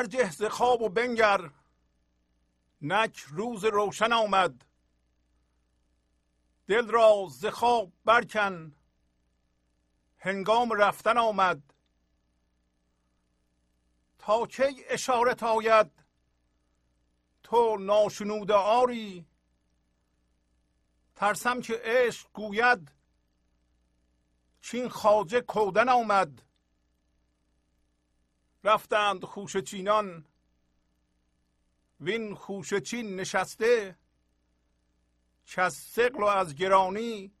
برجه ز خواب و بنگر. نک روز روشن آمد. دل را ز خواب برکن. هنگام رفتن آمد. تا کی اشارت آید؟ تو ناشنوده آری. ترسم که عشق گوید. چین خاجه کودن آمد. رفتند خوش چینان وین خوش چین نشسته که از سقل و از گرانی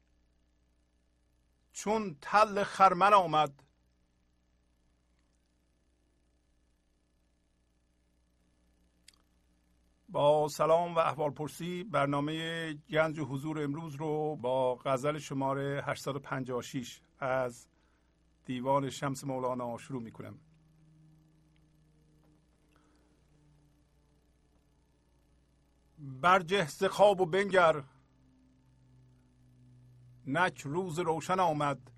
چون تل خرمن آمد. با سلام و احوال پرسی برنامه گنج و حضور امروز رو با غزل شماره 856 از دیوان شمس مولانا شروع می کنم برجه ز خواب و بنگر. نک روز روشن آمد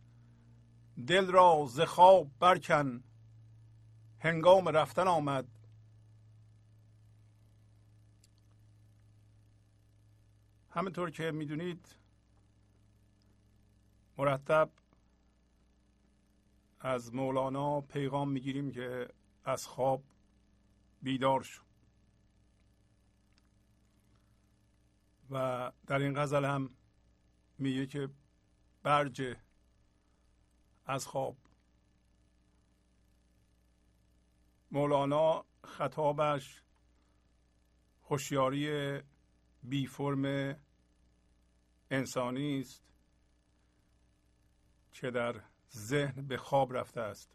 دل را ز خواب برکن. هنگام رفتن آمد. همینطور که می‌دونید مرتب از مولانا پیغام می‌گیریم که از خواب بیدار شو. و در این غزل هم میگه که برجه از خواب. مولانا خطابش هوشیاری بی فرم انسانی است که در ذهن به خواب رفته است.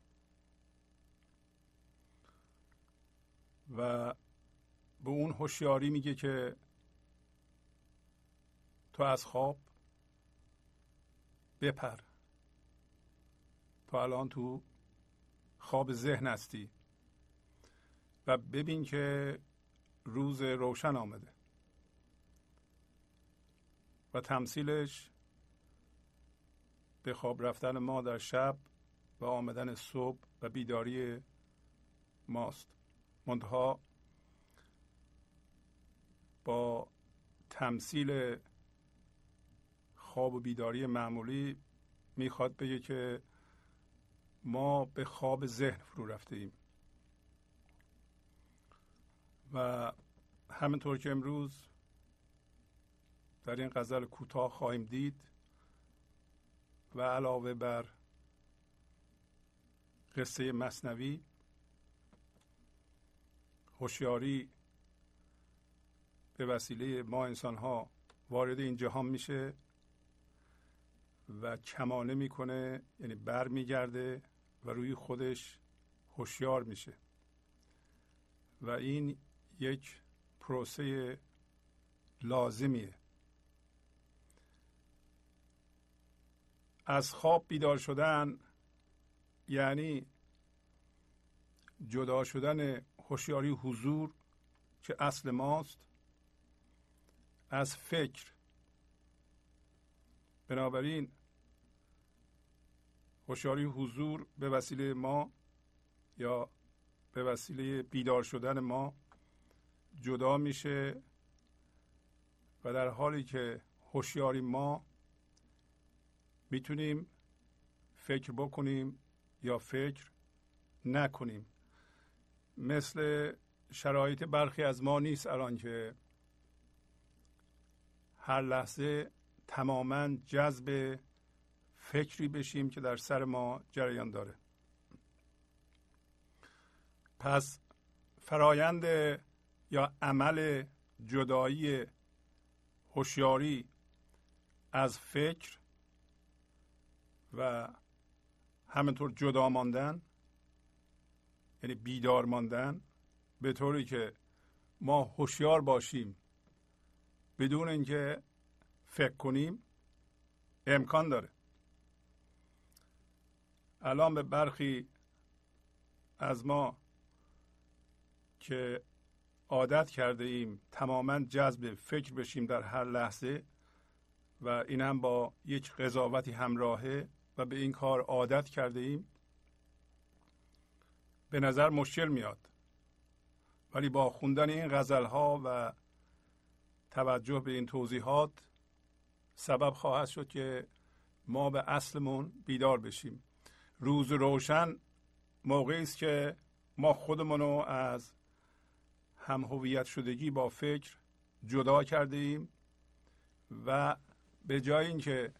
و به اون هوشیاری میگه که تو از خواب بپر. تو الان تو خواب ذهن هستی و ببین که روز روشن آمده و تمثیلش به خواب رفتن ما در شب و آمدن صبح و بیداری ماست. منتها با تمثیل خواب و بیداری معمولی می‌خواد بگه که ما به خواب ذهن فرو رفته ایم و همینطور که امروز در این غزل کوتاه خواهیم دید و علاوه بر قصه مصنوی هوشیاری به وسیله ما انسان ها وارد این جهان میشه. و کمانه می‌کنه یعنی بر میگرده و روی خودش هوشیار میشه. و این یک پروسه لازمیه. از خواب بیدار شدن یعنی جدا شدن هوشیاری حضور که اصل ماست از فکر. بنابراین هوشیاری حضور به وسیله ما یا به وسیله بیدار شدن ما جدا میشه و در حالی که هوشیاری ما می‌تونیم فکر بکنیم یا فکر نکنیم. مثل شرایط برخی از ما نیست الان که هر لحظه تماما جذب فکری بشیم که در سر ما جریان داره. پس فرایند یا عمل جدایی هوشیاری از فکر و همینطور جدا ماندن یعنی بیدار ماندن به طوری که ما هوشیار باشیم بدون اینکه فکر کنیم امکان داره. الان به برخی از ما که عادت کرده ایم تماما جذب فکر بشیم در هر لحظه و این هم با یک قضاوتی همراهه و به این کار عادت کرده ایم به نظر مشکل میاد. ولی با خوندن این غزل ها و توجه به این توضیحات سبب خواهد شد که ما به اصلمون بیدار بشیم. روز روشن موقعی است که ما خودمون رو از هم هویت شدگی با فکر جدا کرده ایم و به جای اینکه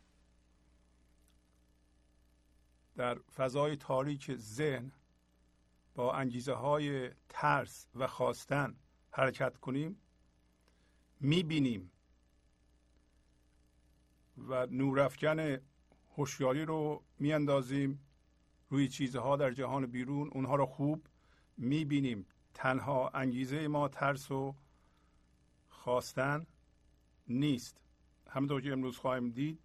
در فضای تاریک ذهن با انگیزه های ترس و خواستن حرکت کنیم می‌بینیم و نورافکن هوشیاری رو میاندازیم. روی چیزها در جهان بیرون اونها رو خوب می‌بینیم. تنها انگیزه ما ترس و خواستن نیست. همونطور که امروز خواهیم دید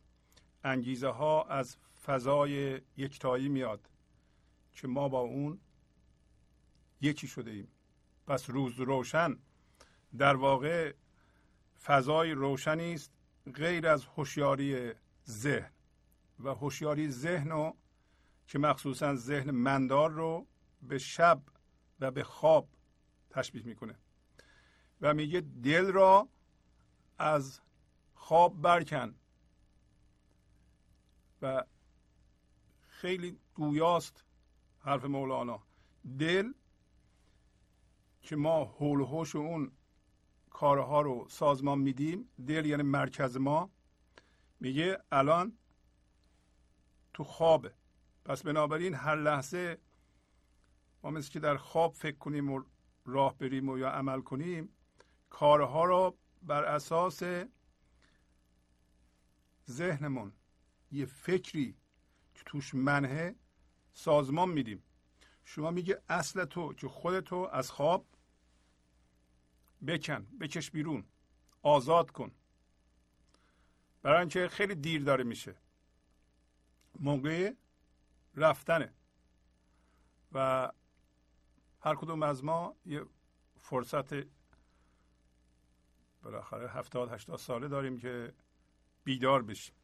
انگیزه ها از فضای یکتایی میاد که ما با اون یکی شده ایم. پس روز روشن در واقع فضای روشنی است غیر از هوشیاری ذهن. و هوشیاری ذهن رو که مخصوصا ذهن مندار رو به شب و به خواب تشبیه می‌کنه. و میگه دل را از خواب برکن. و خیلی گویاست حرف مولانا. دل که ما حول و حوش اون کارها رو سازمان میدیم دل یعنی مرکز ما میگه الان تو خوابه. پس بنابراین هر لحظه ما مثل که در خواب فکر کنیم و راه بریم و یا عمل کنیم کارها را بر اساس ذهنمون یه فکری که توش منه سازمان میدیم. شما میگه اصل تو که خودتو از خواب بکن بکش بیرون آزاد کن. برای اینکه خیلی دیر داره میشه. موقع رفتنه. و هر کدوم از ما یه فرصت بالاخره هفتاد هشتاد ساله داریم که بیدار بشیم.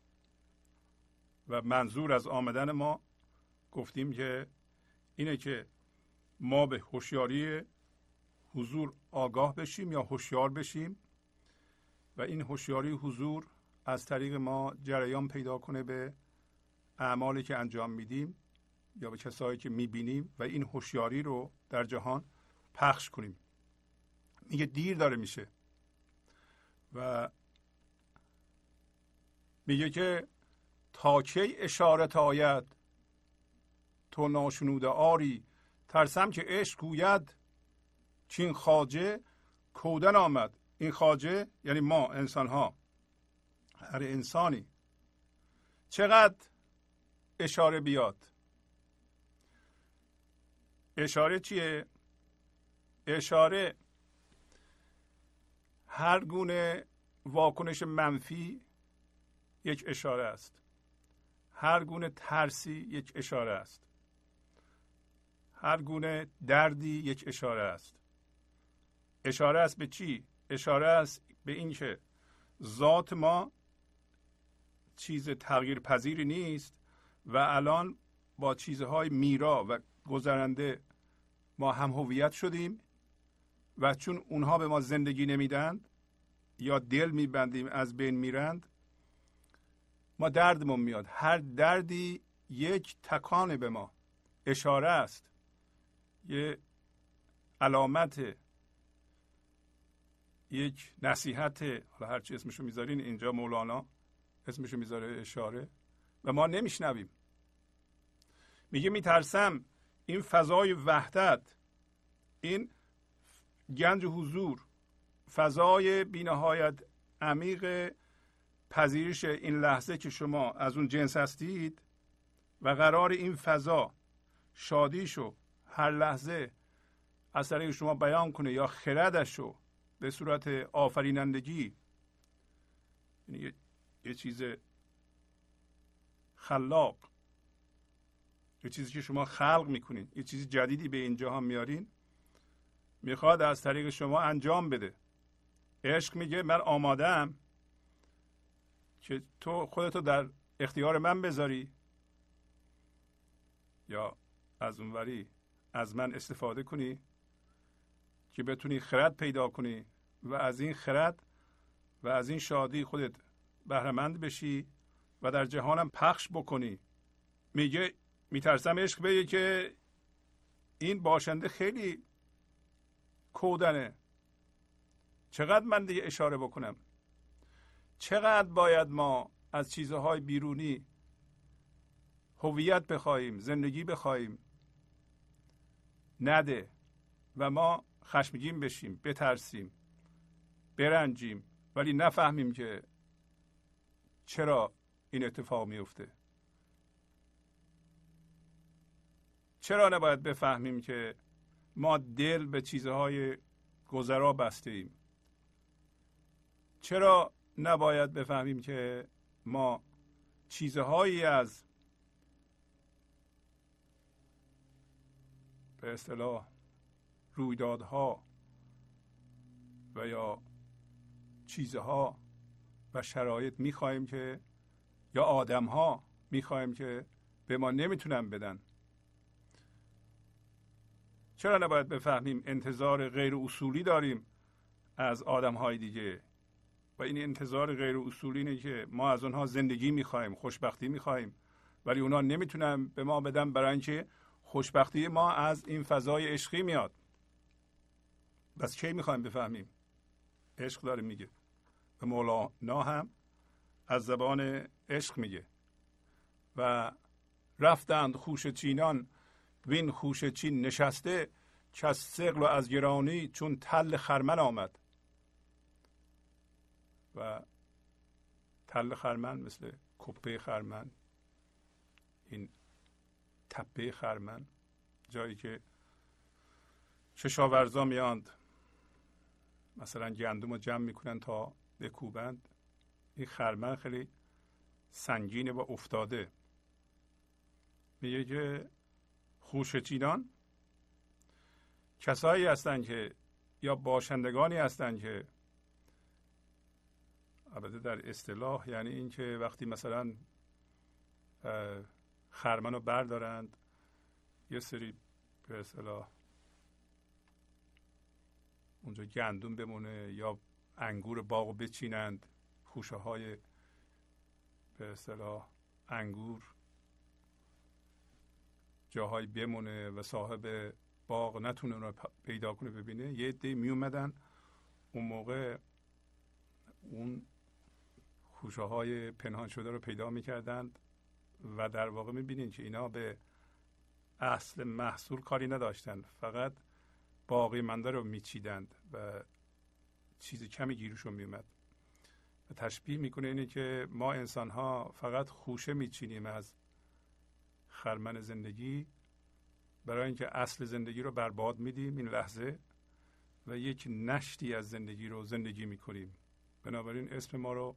و منظور از آمدن ما گفتیم که اینه که ما به هوشیاری حضور آگاه بشیم یا هوشیار بشیم و این هوشیاری حضور از طریق ما جریان پیدا کنه به اعمالی که انجام میدیم یا به کسایی که می‌بینیم و این هوشیاری رو در جهان پخش کنیم. میگه دیر داره میشه. و میگه که تا کی اشارت آید؟ تو ناشنوده آری. ترسم که عشق گوید. چین خاجه کودن آمد. این خاجه یعنی ما انسان ها هر انسانی. چقدر اشاره بیاد. اشاره چیه؟ اشاره هر گونه واکنش منفی یک اشاره است. هر گونه ترسی یک اشاره است. هر گونه دردی یک اشاره است. اشاره است به چی؟ اشاره است به اینکه ذات ما چیز تغییر پذیری نیست. و الان با چیزهای میرا و گذرنده ما هم هویت شدیم و چون اونها به ما زندگی نمیدند یا دل میبندیم از بین میرند ما دردمون میاد. هر دردی یک تکانه به ما اشاره است. یه علامت یک نصیحت حالا هر چی اسمشو می‌ذارین اینجا مولانا اسمشو می‌ذاره اشاره. و ما نمیشنویم. میگه میترسم این فضای وحدت این گنج حضور فضای بینهایت عمیق پذیرش این لحظه که شما از اون جنس هستید و قرار این فضا شادیشو هر لحظه از طریق شما بیان کنه یا خردش رو به صورت آفرینندگی یعنی یه چیز خلاق یه چیزی که شما خلق می‌کنین یه چیز جدیدی به این جهان میارین می‌خواد از طریق شما انجام بده. عشق میگه من آمادم که تو خودتو در اختیار من بذاری یا از اونوری از من استفاده کنی که بتونی خرد پیدا کنی و از این خرد و از این شادی خودت بهرهمند بشی و در جهانم پخش بکنی. میگه میترسم عشق بگه که این باشنده خیلی کودنه. چقدر من دیگه اشاره بکنم؟ چقدر باید ما از چیزهای بیرونی هویت بخواهیم زندگی بخواهیم؟ نده و ما خشمگین بشیم بترسیم برنجیم ولی نفهمیم که چرا این اتفاق میفته. چرا نباید بفهمیم که ما دل به چیزهای گذرا بسته ایم چرا نباید بفهمیم که ما چیزهایی از به اصطلاح رویدادها و یا چیزها و شرایط می‌خواهیم که یا آدمها می‌خواهیم که به ما نمی‌تونن بدن. چرا نباید بفهمیم انتظار غیر اصولی داریم از آدم های دیگه؟ و این انتظار غیر اصولی اینه که ما از اونها زندگی می‌خواهیم خوشبختی می‌خواهیم. ولی اونا نمی‌تونن به ما بدن برای اینکه خوشبختی ما از این فضای عشقی میاد. بس کی می‌خوایم بفهمیم؟ عشق داره میگه. و مولانا هم از زبان عشق میگه. و رفتند خوش چینان وین خوش چین نشسته که از سقل و از گرانی چون تل خرمن آمد. و تل خرمن مثل کپه خرمن این تپه خرمن جایی که کشاورزا میاند مثلا گندم رو جمع می‌کنن تا بکوبند. این خرمن خیلی سنگینه و افتاده. میگه که خوشچینان کسایی هستند که یا باشندگانی هستند که البته در اصطلاح یعنی اینکه وقتی مثلا خرمن رو بردارند یه سری به اصطلاح اونجا گندم بمونه یا انگور باغ بچینند خوشه های به اصطلاح انگور جاهایی بمونه و صاحب باغ نتونه رو پیدا کنه ببینه یه عده می اومدن اون موقع اون خوشه های پنهان شده رو پیدا می‌کردند و در واقع می‌بینید که اینا به اصل محصول کاری نداشتند فقط باقی منده رو میچیدند و چیز کمی گیرشون میومد و تشبیه می‌کنه اینه که ما انسان ها فقط خوشه میچینیم از خرمن زندگی برای اینکه اصل زندگی رو برباد میدیم این لحظه و یک نشتی از زندگی رو زندگی می‌کنیم. بنابراین اسم ما رو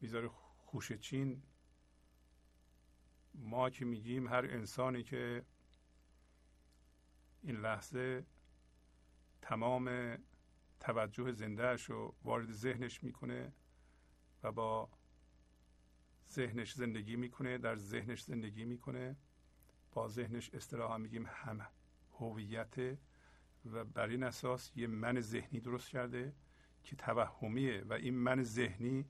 می‌ذاره خوش چین. ما که میگیم هر انسانی که این لحظه تمام توجه زندهش رو وارد ذهنش می‌کنه و با ذهنش زندگی می‌کنه در ذهنش زندگی می‌کنه. با ذهنش اصطلاحا میگیم هم هویت و بر این اساس یه من ذهنی درست کرده که توهمیه و این من ذهنی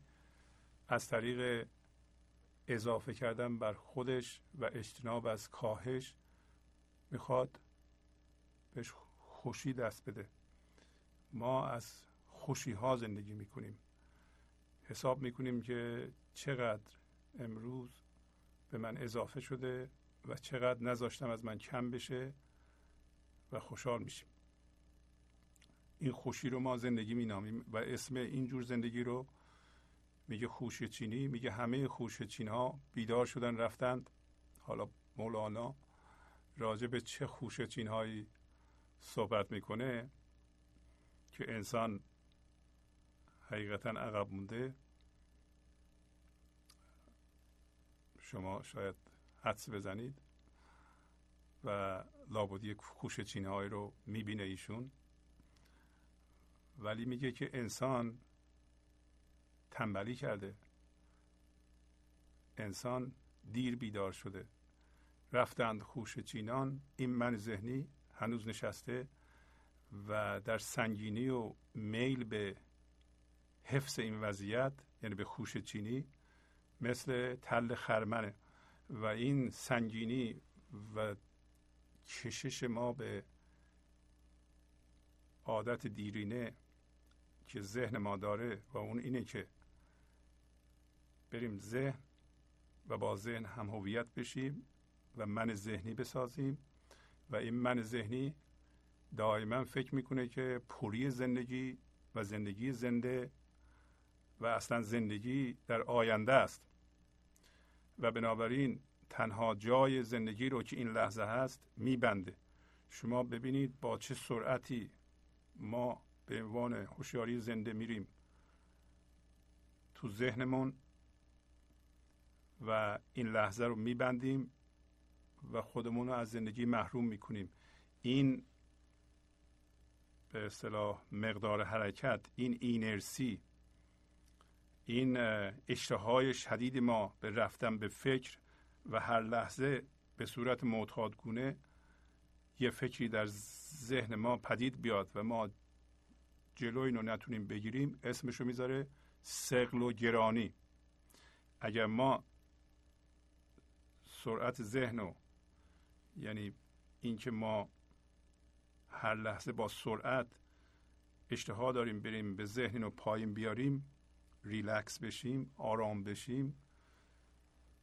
از طریق اضافه کردن بر خودش و اجتناب از کاهش می‌خواد بهش خوشی دست بده. ما از خوشی ها زندگی می‌کنیم. حساب می‌کنیم که چقدر امروز به من اضافه شده و چقدر نذاشتم از من کم بشه و خوشحال میشیم. این خوشی رو ما زندگی مینامیم و اسم این جور زندگی رو میگه خوش چینی میگه همه خوش چین ها بیدار شدن رفتند. حالا مولانا راجع به چه خوش چین هایی صحبت می‌کنه که انسان حقیقتا عقب مونده. شما شاید حدس بزنید و لابدی خوش چینه رو می‌بینه ایشون. ولی میگه که انسان تنبلی کرده. انسان دیر بیدار شده. رفتند خوش چینان این من ذهنی هنوز نشسته و در سنگینی و میل به حفظ این وضعیت یعنی به خوش چینی مثل تل خرمنه و این سنگینی و کشش ما به عادت دیرینه که ذهن ما داره و اون اینه که بریم ذهن و با ذهن هم هویت بشیم و من ذهنی بسازیم و این من ذهنی دائما فکر می‌کنه که پوری زندگی و زندگی زنده و اصلا زندگی در آینده است. و بنابراین تنها جای زندگی رو که این لحظه هست میبنده. شما ببینید با چه سرعتی ما به عنوان هوشیاری زنده میریم تو ذهنمون و این لحظه رو میبندیم و خودمون رو از زندگی محروم می‌کنیم. این به اصطلاح مقدار حرکت این اینرسی این اشتهای شدید ما به رفتن به فکر و هر لحظه به صورت معتادگونه یه فکری در ذهن ما پدید بیاد و ما جلوی اینو نتونیم بگیریم اسمشو می‌ذاره سقل و گرانی اگر ما سرعت ذهن و یعنی اینکه ما هر لحظه با سرعت اشتها داریم بریم به ذهن و پایین بیاریم ریلکس بشیم آرام بشیم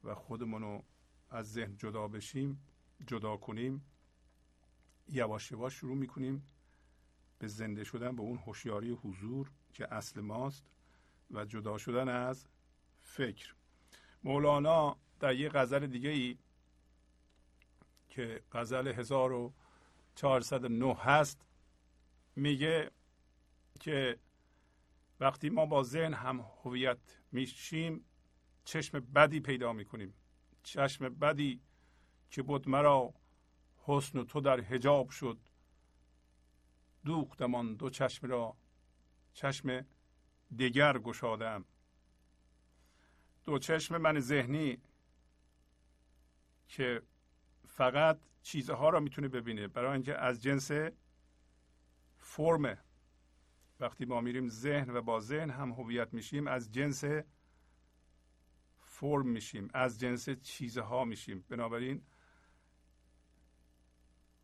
و خودمون رو از ذهن جدا بشیم جدا کنیم یواش یواش شروع می‌کنیم به زنده شدن به اون هوشیاری حضور که اصل ماست و جدا شدن از فکر. مولانا در یه غزل دیگه ای که غزل 1409 هست میگه که وقتی ما با ذهن هم هویت میشیم چشم بدی پیدا می‌کنیم. چشم بدی که بود مرا حسن و تو در حجاب شد. دوختمان دو چشم را چشم دگر گشادم دو چشم من ذهنی که فقط چیزها را می‌تونه ببینه برای اینکه از جنس فرمه وقتی ما میریم ذهن و با ذهن هم هویت میشیم از جنس فرم میشیم از جنس چیزها میشیم. بنابراین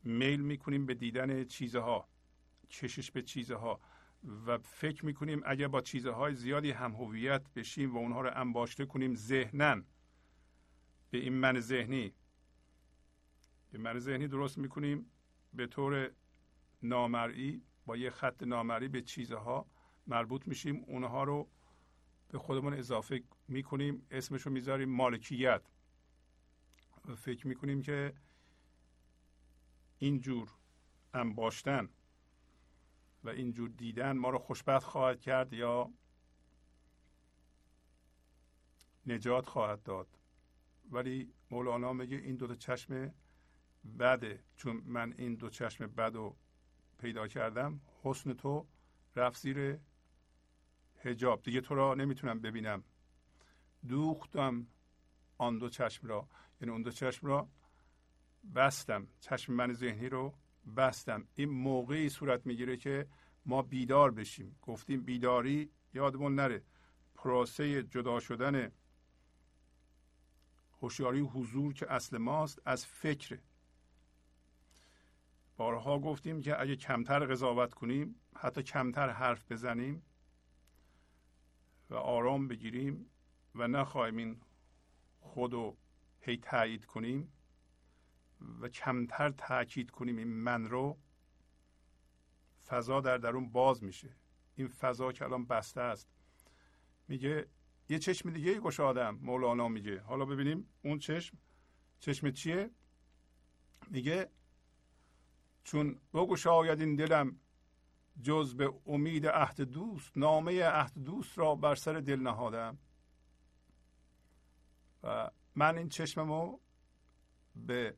میل می‌کنیم به دیدن چیزها کشش به چیزها و فکر می‌کنیم اگر با چیزهای زیادی هم هویت بشیم و اونها رو انباشته کنیم ذهنن به این من ذهنی. به من ذهنی درست می‌کنیم به طور نامرئی. با یه خط نامرئی به چیزها مربوط میشیم. اونها رو به خودمون اضافه می‌کنیم. اسمش رو می‌ذاریم مالکیت. و فکر می‌کنیم که اینجور انباشتن و اینجور دیدن ما رو خوشبخت خواهد کرد یا نجات خواهد داد. ولی مولانا میگه این دو چشم بده چون من این دو چشم بد رو پیدا کردم حسن تو رفت زیر هجاب دیگه تو را نمی‌تونم ببینم. دوختم آن دو چشم را. یعنی اون دو چشم را بستم. چشم من ذهنی رو بستم. این موقعی صورت می‌گیره که ما بیدار بشیم. گفتیم بیداری یادمون نره. پروسه جدا شدن هوشیاری حضور که اصل ماست از فکر بارها گفتیم که اگه کمتر قضاوت کنیم حتی کمتر حرف بزنیم و آرام بگیریم و نخواهیم این خود رو هی تایید کنیم و کمتر تاکید کنیم این من رو فضا در درون باز میشه. این فضا که الان بسته است. میگه یه چشم دیگه گشادم مولانا میگه. حالا ببینیم اون چشم چشم چیه؟ میگه چون بگشاید این دلم جز به امید عهد دوست نامه عهد دوست را بر سر دل نهادم. و من این چشممو به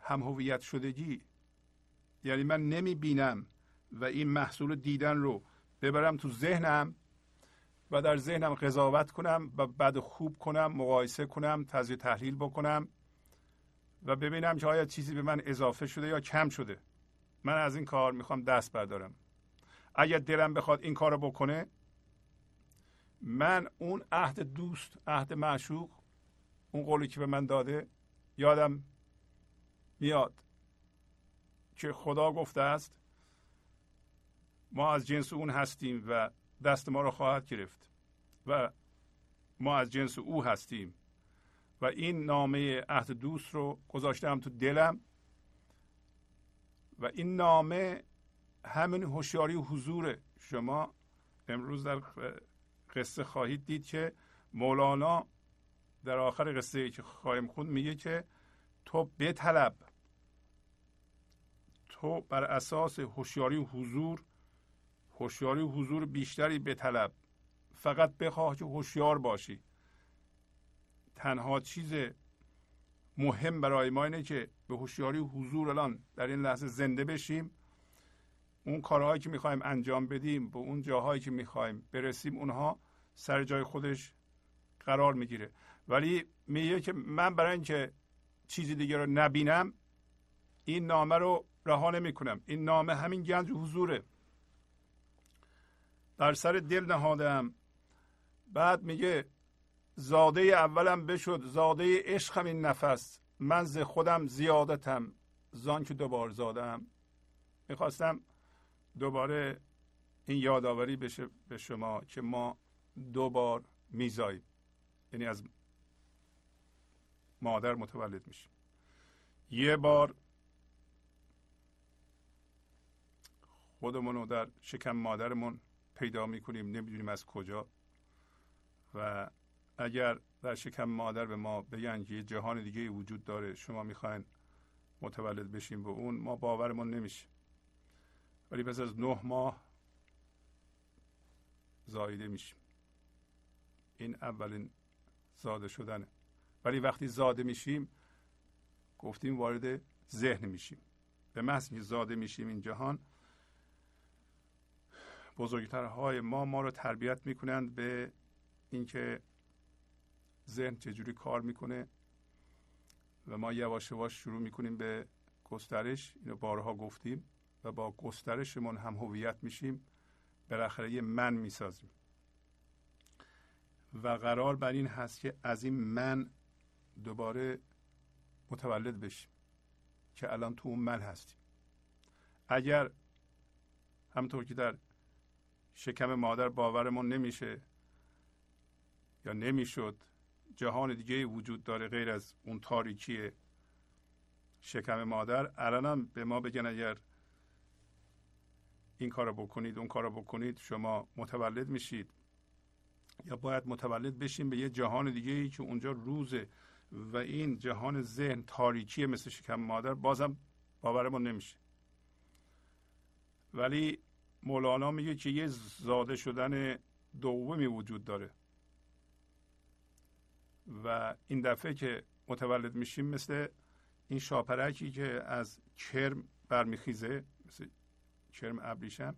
هم هویت شدگی یعنی من نمی بینم و این محصول دیدن رو ببرم تو ذهنم و در ذهنم قضاوت کنم و بعد خوب کنم مقایسه کنم تجزیه تحلیل بکنم. و ببینم که آیا چیزی به من اضافه شده یا کم شده. من از این کار می‌خوام دست بردارم. اگر دلم بخواد این کار رو بکنه من اون عهد دوست عهد معشوق اون قولی که به من داده یادم میاد که خدا گفته است ما از جنس اون هستیم و دست ما رو خواهد گرفت و ما از جنس او هستیم. و این نامه عهد دوست رو گذاشتم تو دلم و این نامه همین هوشیاری حضور شما امروز در قصه خواهید دید که مولانا در آخر قصه که خواهیم خوند میگه که تو بطلب. تو بر اساس هوشیاری حضور هوشیاری حضور بیشتری بطلب. فقط بخواه که هوشیار باشی. تنها چیز مهم برای ما اینه که به هوشیاری حضور الان در این لحظه زنده بشیم. اون کارهایی که می‌خوایم انجام بدیم به اون جاهایی که می‌خوایم برسیم اونها سر جای خودش قرار می‌گیره. ولی میگه که من برای اینکه چیزی دیگه رو نبینم این نامه رو رها نمی‌کنم. این نامه همین گنج حضوره. در سر دل نهادم بعد میگه زاده اولم بشد زاده عشقم این نفس. من ز خودم زیادتم. زان که دوبار زادم. می‌خواستم دوباره این یادآوری بشه به شما که ما دو بار میزاییم. یعنی از مادر متولد میشیم. یه بار خودمون رو در شکم مادرمون پیدا می‌کنیم. نمی‌دونیم از کجا. و اگر در شکم مادر به ما بگن که یه جهان دیگه وجود داره شما می‌خواین متولد بشیم به اون ما باورمون نمیشه. ولی پس از نه ماه زایده میشیم. این اولین زاده شدنه. ولی وقتی زاده میشیم گفتیم وارد ذهن میشیم. به محض که زاده میشیم این جهان بزرگترهای ما ما رو تربیت می‌کنند به اینکه ذهن چجوری کار می‌کنه و ما یواش یواش شروع می‌کنیم به گسترش اینو بارها گفتیم و با گسترشمون هم هویت میشیم بالاخره یه من می‌سازیم. و قرار بر این هست که از این من دوباره متولد بشیم که الان تو اون من هستیم. اگر همطور که در شکم مادر باورمون نمیشه یا نمی‌شد جهان دیگه وجود داره غیر از اون تاریکی شکم مادر الان به ما بگن اگر این کارو بکنید اون کارو بکنید شما متولد میشید. یا باید متولد بشیم به یه جهان دیگه ای که اونجا روزه. و این جهان ذهن تاریکی مثل شکم مادر. بازم باورمون نمیشه. ولی مولانا میگه که یه زاده شدن دومی وجود داره. و این دفعه که متولد میشیم مثل این شاپرکی که از کرم برمیخیزه مثل کرم ابریشم.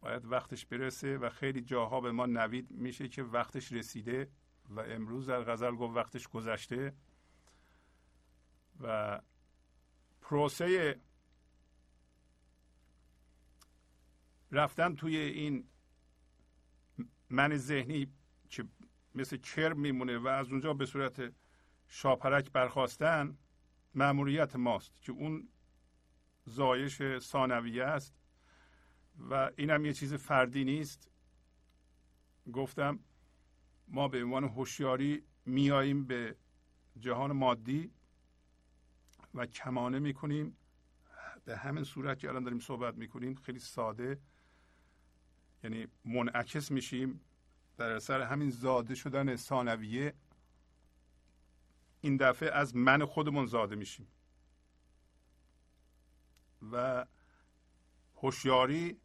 باید وقتش برسه و خیلی جاها به ما نوید میشه که وقتش رسیده و امروز در غزل گفت وقتش گذشته. و پروسه رفتن توی این من ذهنی که مثل کرم میمونه و از اونجا به صورت شاپرک برخواستن معمولیت ماست که اون زایش ثانویه است. و اینم یه چیز فردی نیست. گفتم ما به عنوان هوشیاری میاییم به جهان مادی و کمانه می‌کنیم. به همین صورت که الان داریم صحبت می‌کنیم خیلی ساده یعنی منعکس میشیم. در اثر همین زاده شدن ثانویه این دفعه از من خودمون زاده میشیم. و هوشیاری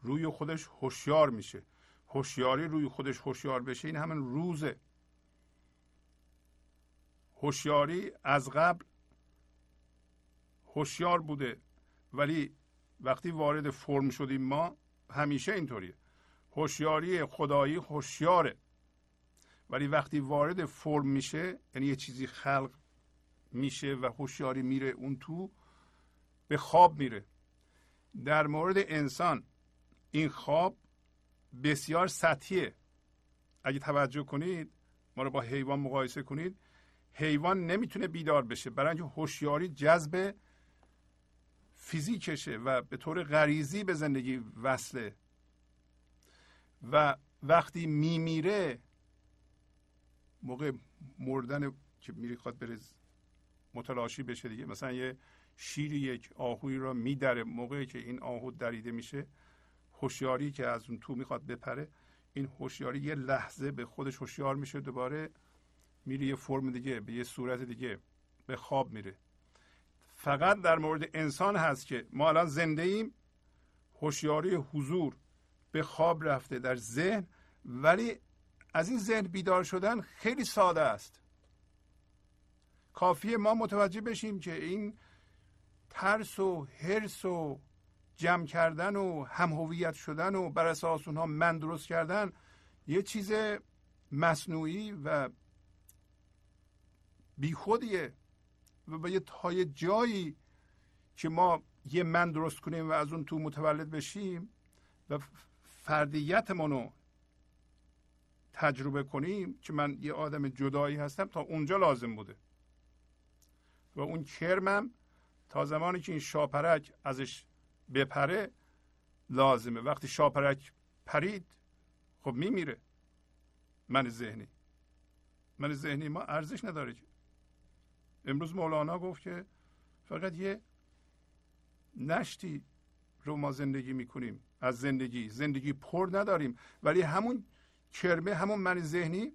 روی خودش هوشیار میشه. هوشیاری روی خودش هوشیار بشه این همین روزه. هوشیاری از قبل هوشیار بوده ولی وقتی وارد فرم شدیم ما همیشه اینطوریه. هوشیاری خدایی هوشیاره. ولی وقتی وارد فرم میشه یعنی یه چیزی خلق میشه و هوشیاری میره اون تو به خواب میره. در مورد انسان این خواب بسیار سطحیه. اگه توجه کنید ما رو با حیوان مقایسه کنید حیوان نمی‌تونه بیدار بشه. برای اینکه هوشیاری جذب فیزیکشه و به طور غریزی به زندگی وصله. و وقتی میمیره موقع مردن که می‌خواد بره متلاشی بشه دیگه. مثلا یه شیری یک آهوی را میدره موقعی که این آهو دریده میشه هوشیاری که از اون تو می‌خواد بپره این هوشیاری یه لحظه به خودش هوشیار میشه دوباره میره یه فرم دیگه به یه صورت دیگه به خواب میره. فقط در مورد انسان هست که ما الان زنده ایم هوشیاری حضور به خواب رفته در ذهن ولی از این ذهن بیدار شدن خیلی ساده است. کافیه ما متوجه بشیم که این ترس و حرس و جمع کردن و هم هویت شدن و بر اساس اونها من درست کردن یه چیز مصنوعی و بیخودیه و به یه جایی که ما یه من درست کنیم و از اون تو متولد بشیم و فردیتمون تجربه کنیم که من یه آدم جدایی هستم تا اونجا لازم بوده. و اون کرمم تا زمانی که این شاپرک ازش بپره لازمه. وقتی شاپرک پرید خب میمیره من ذهنی. من ذهنی ما ارزش نداره امروز مولانا گفت که فقط یه نشتی رو ما زندگی می‌کنیم. از زندگی. زندگی پر نداریم. ولی همون کرمه همون من ذهنی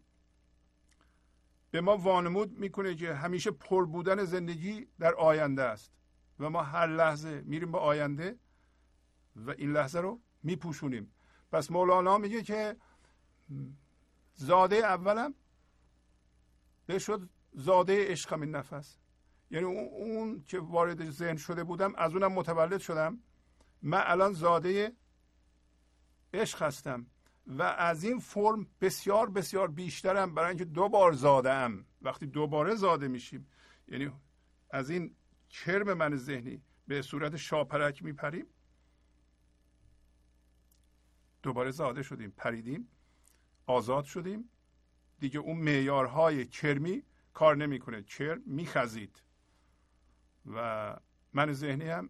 به ما وانمود می‌کنه که همیشه پر بودن زندگی در آینده است. و ما هر لحظه میریم به آینده و این لحظه رو میپوشونیم. پس مولانا میگه که زاده اولم بشد زاده عشقم این نفس. یعنی اون که وارد ذهن شده بودم از اونم متولد شدم. من الان زاده عشق هستم و از این فرم بسیار بسیار بیشترم برای اینکه دو بار زاده ام وقتی دوباره زاده میشیم یعنی از این کرم من ذهنی به صورت شاپرک میپریم دوباره زاده شدیم پریدیم آزاد شدیم. دیگه اون معیارهای کرمی کار نمی‌کنه. کرم میخزید. و من ذهنی هم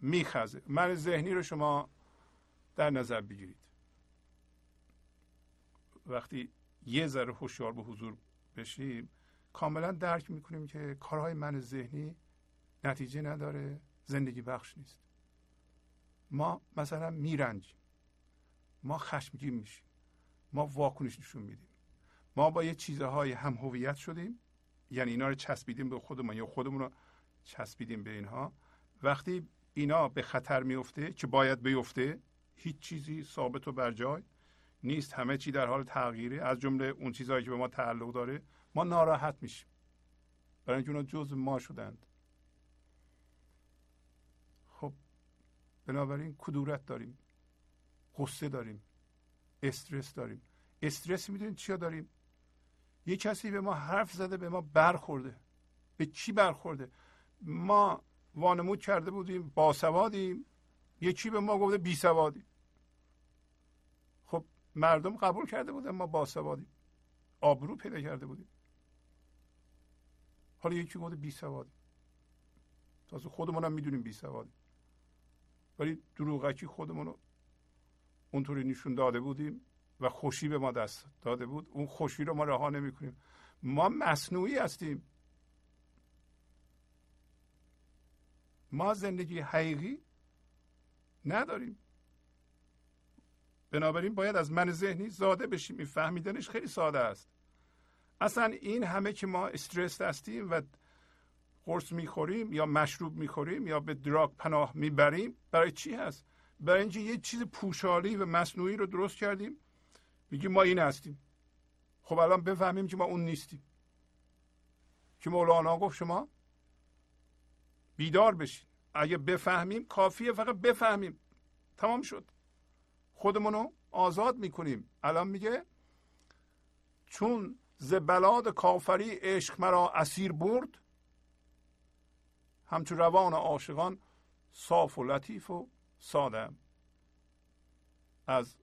میخزه. من ذهنی رو شما در نظر بگیرید. وقتی یه ذره هوشیار به حضور بشیم کاملا درک می‌کنیم که کارهای من ذهنی نتیجه نداره زندگی بخش نیست. ما مثلا میرنجیم. ما خشمگین میشیم. ما واکنش نشون میدیم. ما با یه چیزهای هم هویت شدیم یعنی اینا رو چسبیدیم به خودمون یا خودمون رو چسبیدیم به اینها. وقتی اینا به خطر میفته که باید بیفته هیچ چیزی ثابت و بر جای نیست همه چی در حال تغییره. از جمله اون چیزهایی که به ما تعلق داره ما ناراحت میشیم. برای اینکه اونا جز ما شدند. خب بنابراین کدورت داریم. قصه داریم. استرس داریم. استرس می‌دونید چیا داریم؟ یه کسی به ما حرف زده به ما برخورده. به چی برخورده؟ ما وانمود کرده بودیم باسوادیم یکی به ما گفته بیسوادیم مردم قبول کرده بودن ما باسوادیم آبرو پیدا کرده بودیم. حالا یکی گفته بیسوادیم تازه خودمون هم می‌دونیم بیسوادیم ولی دروغکی خودمون رو اونطوری نشون داده بودیم و خوشی به ما دست داده بود. اون خوشی رو ما رها نمی کنیم ما مصنوعی هستیم. ما زندگی حقیقی نداریم. بنابراین باید از من ذهنی زاده بشیم. این فهمیدنش خیلی ساده است. اصلا این همه که ما استرس هستیم و قرص می‌خوریم یا مشروب می‌خوریم یا به دراگ پناه می‌بریم برای چی هست؟ برای اینکه یه چیز پوشالی و مصنوعی رو درست کردیم. میگیم ما این هستیم. خب الان بفهمیم که ما اون نیستیم. که مولانا گفت شما بیدار بشین. اگه بفهمیم کافیه فقط بفهمیم. تمام شد. خودمونو آزاد می‌کنیم. الان میگه چون ز بلاد کافری عشق مرا اسیر برد همچون روان عاشقان صاف و لطیف و ساده از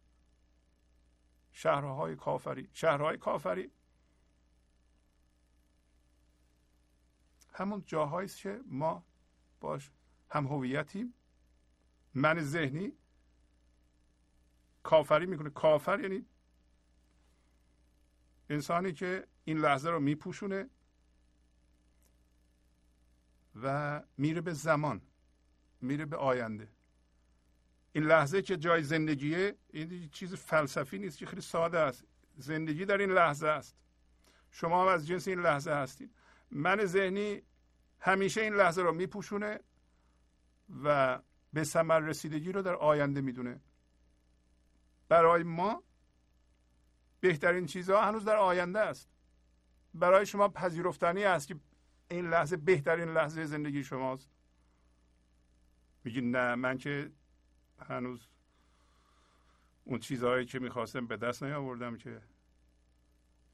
شهرهای کافری شهرهای کافری. همون جاهایی که ما باش هم هویتیم من ذهنی کافری می‌کنه. کافر یعنی انسانی که این لحظه رو میپوشونه و میره به زمان میره به آینده. این لحظه که جای زندگیه این چیز فلسفی نیست که خیلی ساده است. زندگی در این لحظه است. شما هم از جنس این لحظه هستید. من ذهنی همیشه این لحظه رو میپوشونه و به ثمر رسیدگی رو در آینده می‌دونه. برای ما بهترین چیزها هنوز در آینده است. برای شما پذیرفتنی است که این لحظه بهترین لحظه زندگی شماست. میگی نه من که هنوز اون چیزهایی که می‌خواستم به دست نیاوردم که.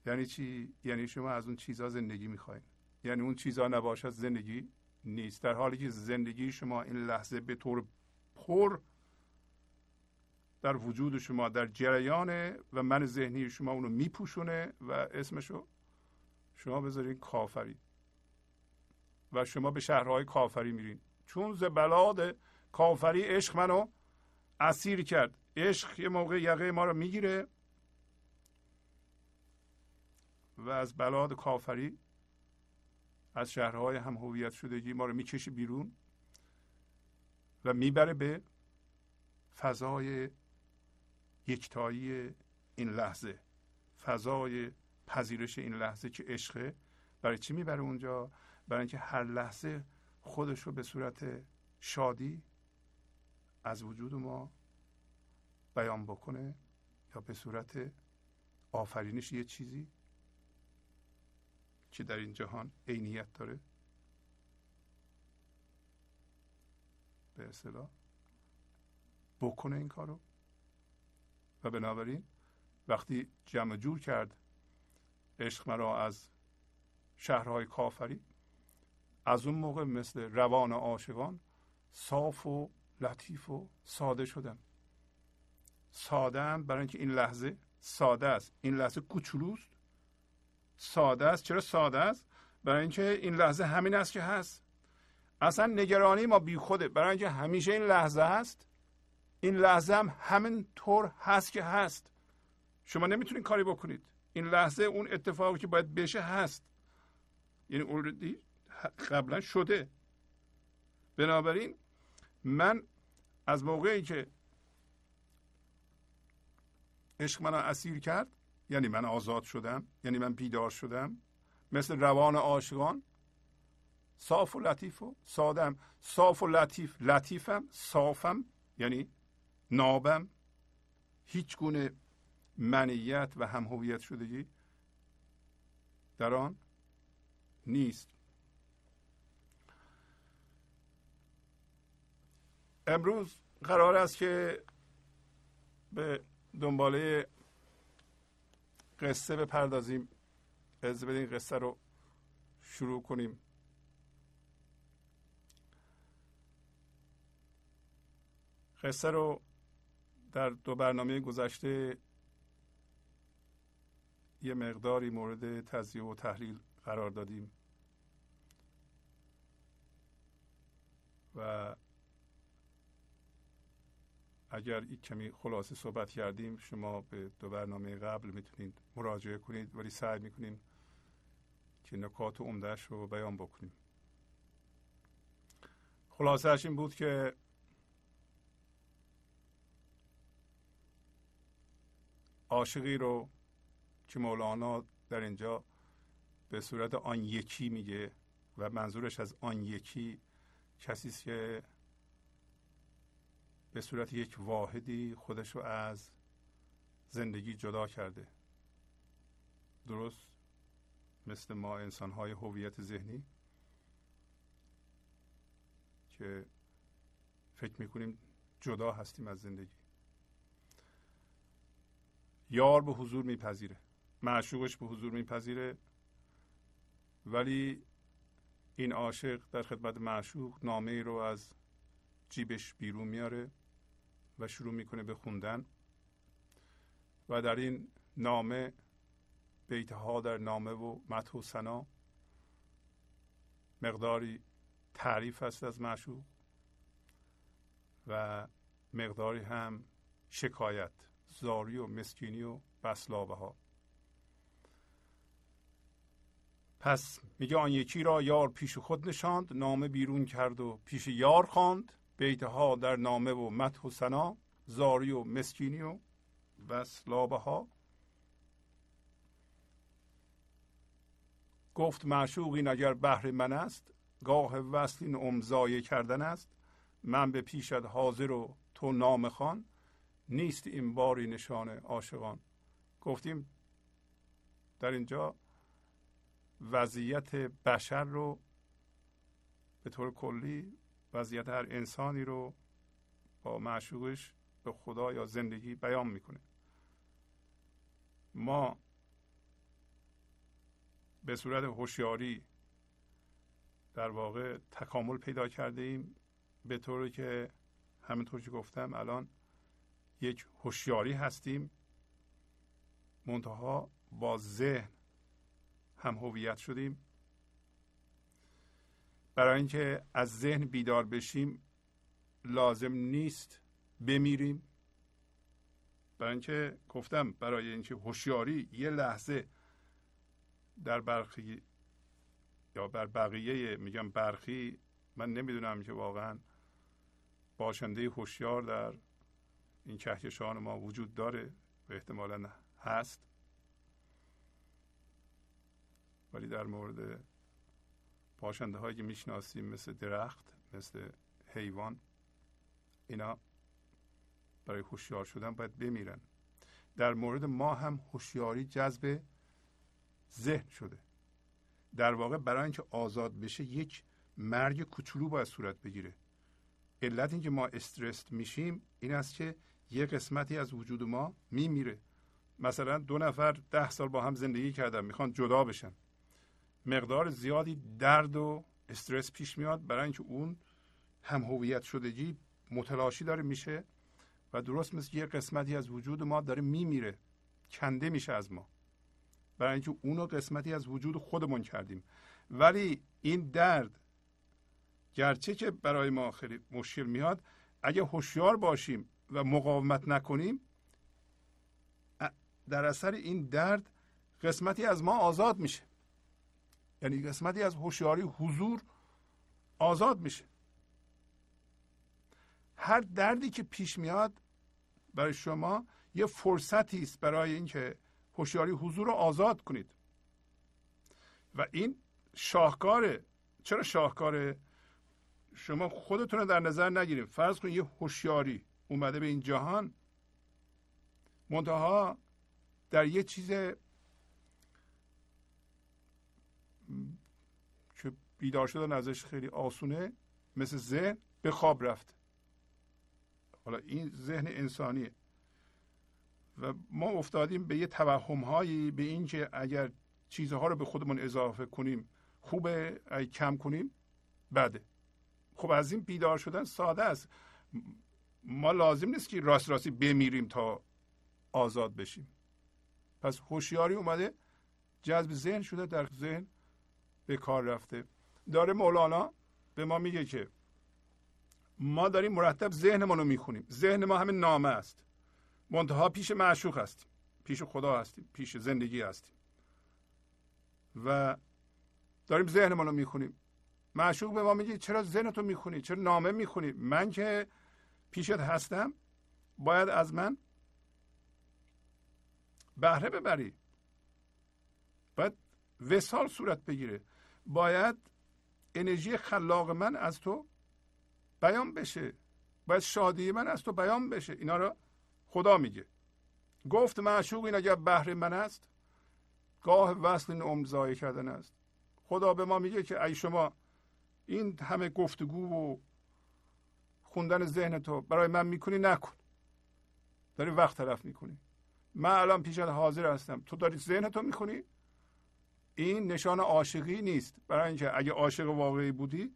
یعنی چی؟ یعنی شما از اون چیزها زندگی می‌خواین. یعنی اون چیزها نباشد زندگی نیست. در حالی که زندگی شما این لحظه به طور پر در وجود شما در جریان و من ذهنی شما اونو میپوشونه و اسمشو شما بذارین کافری و شما به شهرهای کافری میرین. چون ز بلاد کافری عشق منو اسیر کرد. عشق یه موقع یقه ما رو می‌گیره و از بلاد کافری از شهرهای هم هویت شدگی ما رو می‌کشه بیرون و می‌بره به فضای یکتایی این لحظه فضای پذیرش این لحظه که عشقه برای چی می‌بره اونجا؟ برای اینکه هر لحظه خودش رو به صورت شادی از وجود ما بیان بکنه یا به صورت آفرینش یه چیزی که در این جهان عینیت داره. به اصطلاح بکنه این کارو. و بنابراین وقتی جمع جور کرد عشق مرا از شهرهای کافری از اون موقع مثل روان عاشقان صاف و لطیف و ساده شدم. ساده هم برای اینکه این لحظه ساده است. این لحظه کوچولوست. ساده است. چرا ساده است؟ برای اینکه این لحظه همین است که هست. اصلا نگرانی ما بی خوده برای اینکه همیشه این لحظه هست. این لحظه هم همین طور هست که هست. شما نمی‌تونید کاری بکنید. این لحظه اون اتفاقی که باید بشه هست. یعنی اوردی قبلا شده. بنابراین من از موقعی که عشق من اسیر کرد یعنی من آزاد شدم یعنی من بیدار شدم مثل روان عاشقان صاف و لطیف و سادم. صاف و لطیف لطیفم صافم یعنی نابم. هیچ گونه منیت و هم هویت شدگی در آن نیست. امروز قرار است که به دنباله قصه بپردازیم. از بدین قصه رو شروع کنیم. قصه رو در دو برنامه گذشته یه مقداری مورد تزیه و تحلیل قرار دادیم. و اگر یک کمی خلاصه صحبت کردیم شما به دو برنامه قبل می‌تونید مراجعه کنید ولی سعی می‌کنیم که نکات عمدهش رو بیان بکنیم. خلاصهش این بود که عاشقی رو که مولانا در اینجا به صورت آن یکی میگه و منظورش از آن یکی کسی که به صورت یک واحدی خودش رو از زندگی جدا کرده. درست مثل ما انسان های هویت ذهنی که فکر می‌کنیم جدا هستیم از زندگی. یار به حضور میپذیره. معشوقش به حضور میپذیره. ولی این عاشق در خدمت معشوق نامه ای رو از جیبش بیرون میاره و شروع می‌کنه به خوندن. و در این نامه بیت ها در نامه و مدح و سنا مقداری تعریف است از معشوق و مقداری هم شکایت. زاری و مسکینی و بسلابه ها پس میگه آن یکی را یار پیش خود نشاند نامه بیرون کرد و پیش یار خواند. بیت ها در نامه و مدح و سنا زاری و مسکینی و بسلابه ها گفت معشوقی اگر بهر من است گاه وصل این امضای کردن است من به پیشت حاضر و تو نام خان نیست این باری نشان عاشقان. گفتیم در اینجا وضعیت بشر رو به طور کلی وضعیت هر انسانی رو با معشوقش به خدا یا زندگی بیان می‌کنه. ما به صورت هوشیاری در واقع تکامل پیدا کرده ایم به طوری که همینطور که گفتم الان یک هوشیاری هستیم. منتها با ذهن هم هویت شدیم. برای اینکه از ذهن بیدار بشیم لازم نیست بمیریم. برای اینکه گفتم برای اینکه هوشیاری یه لحظه در برخی یا بر بقیه میگم برخی من نمی‌دونم که واقعا باشنده هوشیار در این کهکشان ما وجود داره و احتمالا هست. ولی در مورد باشنده هایی که می‌شناسیم مثل درخت مثل حیوان اینا برای هوشیار شدن باید بمیرن. در مورد ما هم هوشیاری جذب ذهن شده. در واقع برای اینکه آزاد بشه یک مرگ کوچولو باید صورت بگیره. علت اینکه ما استرس میشیم این است که یه قسمتی از وجود ما میمیره. مثلا دو نفر ده سال با هم زندگی کردن می‌خوان جدا بشن. مقدار زیادی درد و استرس پیش میاد برای اینکه اون هم هویت شدگی متلاشی داره میشه و درست مثل یه قسمتی از وجود ما داره میمیره. کنده میشه از ما. برای اینکه اونو قسمتی از وجود خودمون کردیم. ولی این درد گرچه که برای ما خیلی مشکل میاد اگه هوشیار باشیم و مقاومت نکنیم در اثر این درد قسمتی از ما آزاد میشه. یعنی قسمتی از هوشیاری حضور آزاد میشه. هر دردی که پیش میاد برای شما یه فرصتی است برای اینکه هوشیاری حضور رو آزاد کنید. و این شاهکاره. چرا شاهکاره؟ شما خودتون رو در نظر نگیرید. فرض کنید یه هوشیاری. اومده به این جهان. منتها در یه چیز که بیدار شدن ازش خیلی آسونه مثل ذهن به خواب رفت. حالا این ذهن انسانیه. و ما افتادیم به یه توهم هایی به اینکه اگر چیزها رو به خودمون اضافه کنیم خوبه کم کنیم بده. خب از این بیدار شدن ساده است. ما لازم نیست که راست راستی بمیریم تا آزاد بشیم. پس هوشیاری اومده جذب ذهن شده در ذهن به کار رفته. داره مولانا به ما میگه که ما داریم مرتب ذهنمون رو می‌خونیم. ذهن ما همین نامه است. منتها پیش معشوق هستیم. پیش خدا هستیم. پیش زندگی هستیم. و داریم ذهنمون رو می‌خونیم. معشوق به ما میگه چرا ذهنتو می‌خونی؟ چرا نامه می‌خونی؟ من که پیشت هستم باید از من بهره ببری. باید وسال صورت بگیره. باید انرژی خلاق من از تو بیان بشه. باید شادی من از تو بیان بشه. اینا رو خدا میگه. گفت معشوق این اگر بهر من است گاه وصل این عمر کردن است. خدا به ما میگه که ای شما این همه گفتگو و خوندن ذهن تو برای من می‌کنی نکن. داری وقت طرف می‌کنی. من الان پیشت حاضر هستم. تو داری ذهن تو می‌کنی؟ این نشان عاشقی نیست. برای اینکه اگه عاشق واقعی بودی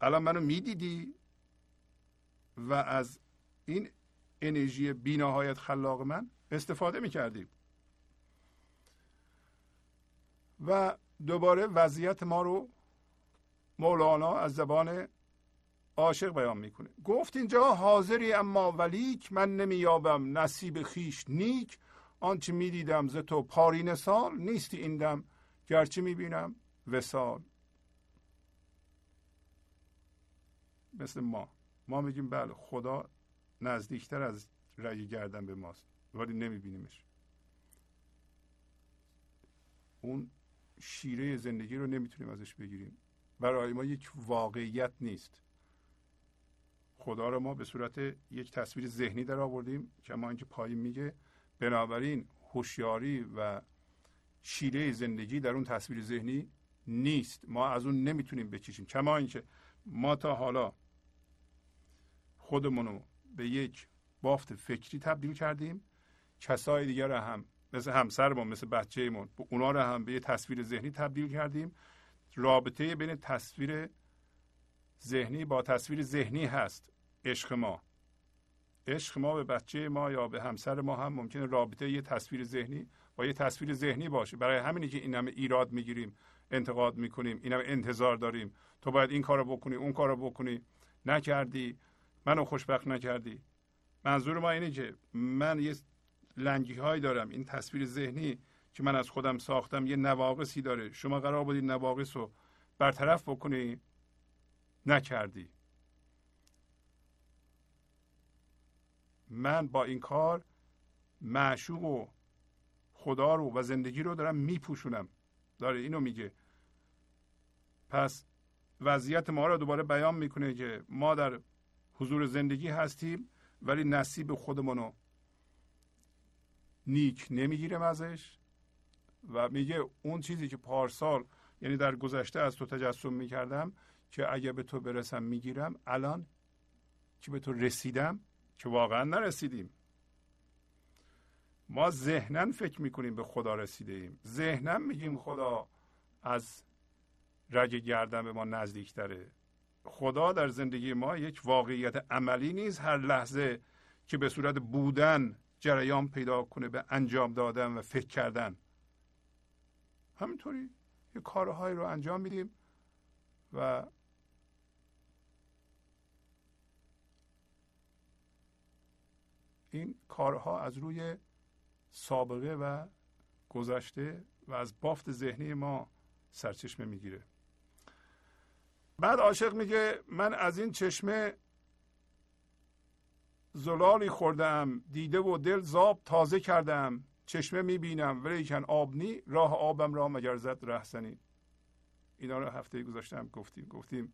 الان منو می‌دیدی و از این انرژی بینهایت خلاق من استفاده می‌کردیم و دوباره وضعیت ما رو مولانا از زبان عاشق بیان می‌کنه. گفت اینجا حاضری اما ولیک من نمییابم نصیب خیش نیک. آنچه می‌دیدم ز تو پارین سال نیستی این دم گرچه می‌بینم وسال مثل ما. ما میگیم بله خدا نزدیکتر از رگ گردن به ماست ولی نمیبینیمش. اون شیره زندگی رو نمی‌تونیم ازش بگیریم. برای ما یک واقعیت نیست. خدا رو ما به صورت یک تصویر ذهنی در آوردیم که ما اینکه پایین میگه بنابراین هوشیاری و شیره زندگی در اون تصویر ذهنی نیست. ما از اون نمی‌تونیم بچشیم کما اینکه ما تا حالا خودمونو به یک بافت فکری تبدیل کردیم. کسای دیگر رو هم مثل همسرمون مثل بچه‌مون اونا رو هم به یه تصویر ذهنی تبدیل کردیم. رابطه بین تصویر ذهنی با تصویر ذهنی هست. عشق ما. عشق ما به بچه ما یا به همسر ما هم ممکنه رابطه یه تصویر ذهنی با یه تصویر ذهنی باشه. برای همینی که این همه ایراد می‌گیریم انتقاد می‌کنیم این همه انتظار داریم. تو باید این کارو بکنی اون کارو بکنی. نکردی منو خوشبخت نکردی. منظور ما اینه که من یه لنگی هایی دارم. این تصویر ذهنی که من از خودم ساختم یه نواقصی داره. شما قرار بودید نواقص رو برطرف بکنی. نکردی. من با این کار معشوق و خدا رو و زندگی رو دارم میپوشونم. داره اینو میگه. پس وضعیت ما رو دوباره بیان می‌کنه که ما در حضور زندگی هستیم ولی نصیب خودمونو نیک نمی‌گیرم ازش. و میگه اون چیزی که پارسال یعنی در گذشته از تو تجسم می‌کردم که اگه به تو برسم می‌گیرم الان که به تو رسیدم که واقعا نرسیدیم. ما ذهنا فکر می‌کنیم به خدا رسیده ایم ذهنا میگیم خدا از رگ گردن به ما نزدیک داره خدا در زندگی ما یک واقعیت عملی نیست. هر لحظه که به صورت بودن جریان پیدا کنه به انجام دادن و فکر کردن. همینطوری یه کارهایی رو انجام میدیم و این کارها از روی سابقه و گذشته و از بافت ذهنی ما سرچشمه می‌گیره. بعد عاشق میگه من از این چشمه زلالی خوردم دیده و دل زاب تازه کردم چشمه می‌بینم ولیکن آب نی راه آبم را مگر زد رهزنی اینا رو هفته گذاشتم گفتیم گفتیم.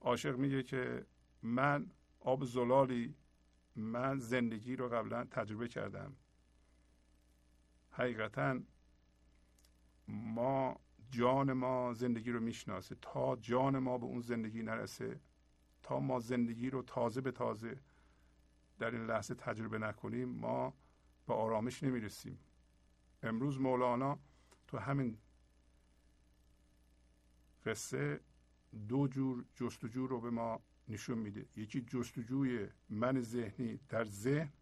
عاشق میگه که من آب زلالی من زندگی رو قبلا تجربه کردم. حقیقتا ما جان ما زندگی رو می‌شناسه. تا جان ما به اون زندگی نرسه تا ما زندگی رو تازه به تازه در این لحظه تجربه نکنیم ما به آرامش نمی‌رسیم. امروز مولانا تو همین قصه دو جور جستجو رو به ما نشون میده. یکی جستجوی من ذهنی در ذهن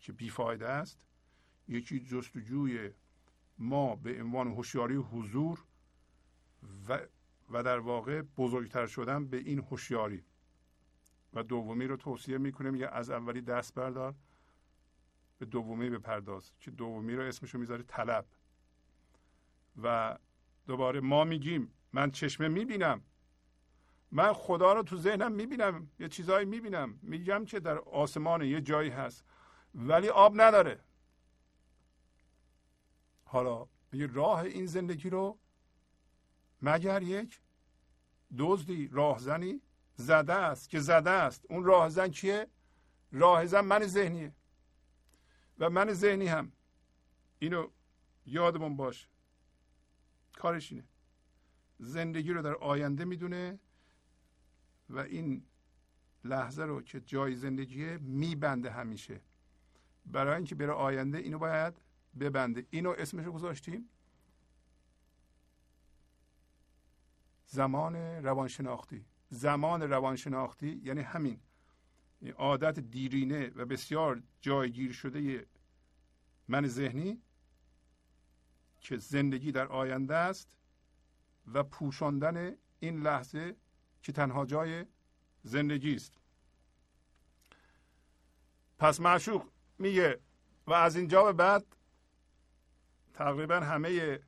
که بیفایده است. یکی جستجوی ما به عنوان هوشیاری حضور و و در واقع بزرگتر شدن به این هوشیاری. و دومی رو توصیه می‌کنه میگه از اولی دست بردار به دومی بپرداز که دومی رو اسمشو می‌ذاره طلب. و دوباره ما میگیم من چشمه می‌بینم. من خدا رو تو ذهنم می‌بینم یه چیزایی می‌بینم. میگم که در آسمان یه جایی هست ولی آب نداره. حالا یه راه این زندگی رو مگر یک دزدی راهزنی زده است که زده است؟ اون راهزن کیه؟ راهزن من ذهنیه و من ذهنی هم. اینو یادمون باش. کارش اینه. زندگی رو در آینده می‌دونه و این لحظه رو که جای زندگیه میبنده همیشه. برای اینکه بره آینده اینو باید ببنده. اینو اسمش رو گذاشتیم. زمان روانشناختی. زمان روانشناختی یعنی همین. عادت دیرینه و بسیار جایگیر شده من ذهنی که زندگی در آینده است و پوشاندن این لحظه که تنها جای زندگی است. پس معشوق میگه و از اینجا به بعد تقریبا همه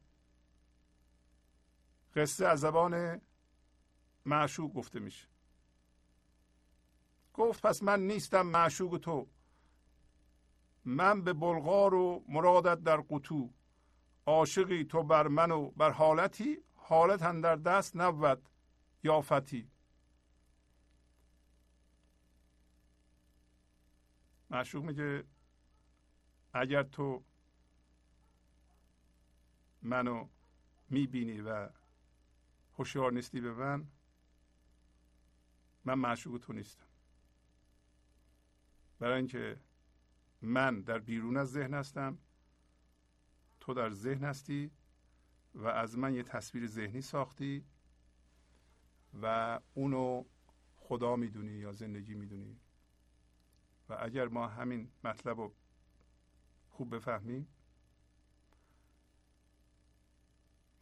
قصه از زبان معشوق گفته میشه. گفت پس من نیستم معشوق تو. من به بلغار و مرادت در قطو. عاشقی تو بر من و بر حالتی. حالت در دست نبود. یافتی. معشوق میگه اگر تو منو می‌بینی و هوشیار نیستی به من من معشوق تو نیستم. برای اینکه من در بیرون از ذهن هستم تو در ذهن هستی و از من یه تصویر ذهنی ساختی. و اونو خدا می‌دونی یا زندگی می‌دونی. و اگر ما همین مطلب رو خوب بفهمیم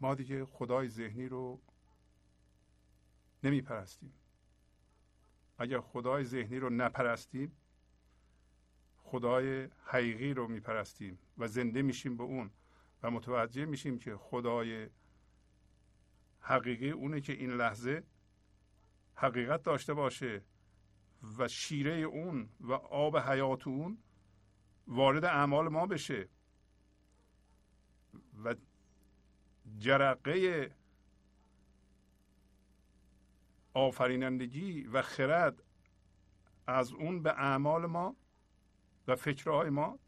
ما دیگه خدای ذهنی رو نمی پرستیم اگر خدای ذهنی رو نپرستیم خدای حقیقی رو میپرستیم و زنده میشیم به اون و متوجه میشیم که خدای حقیقی اونه که این لحظه حقیقت داشته باشه و شیره اون و آب حیات اون وارد اعمال ما بشه و جرقه آفرینندگی و خرد از اون به اعمال ما و فکرهای ما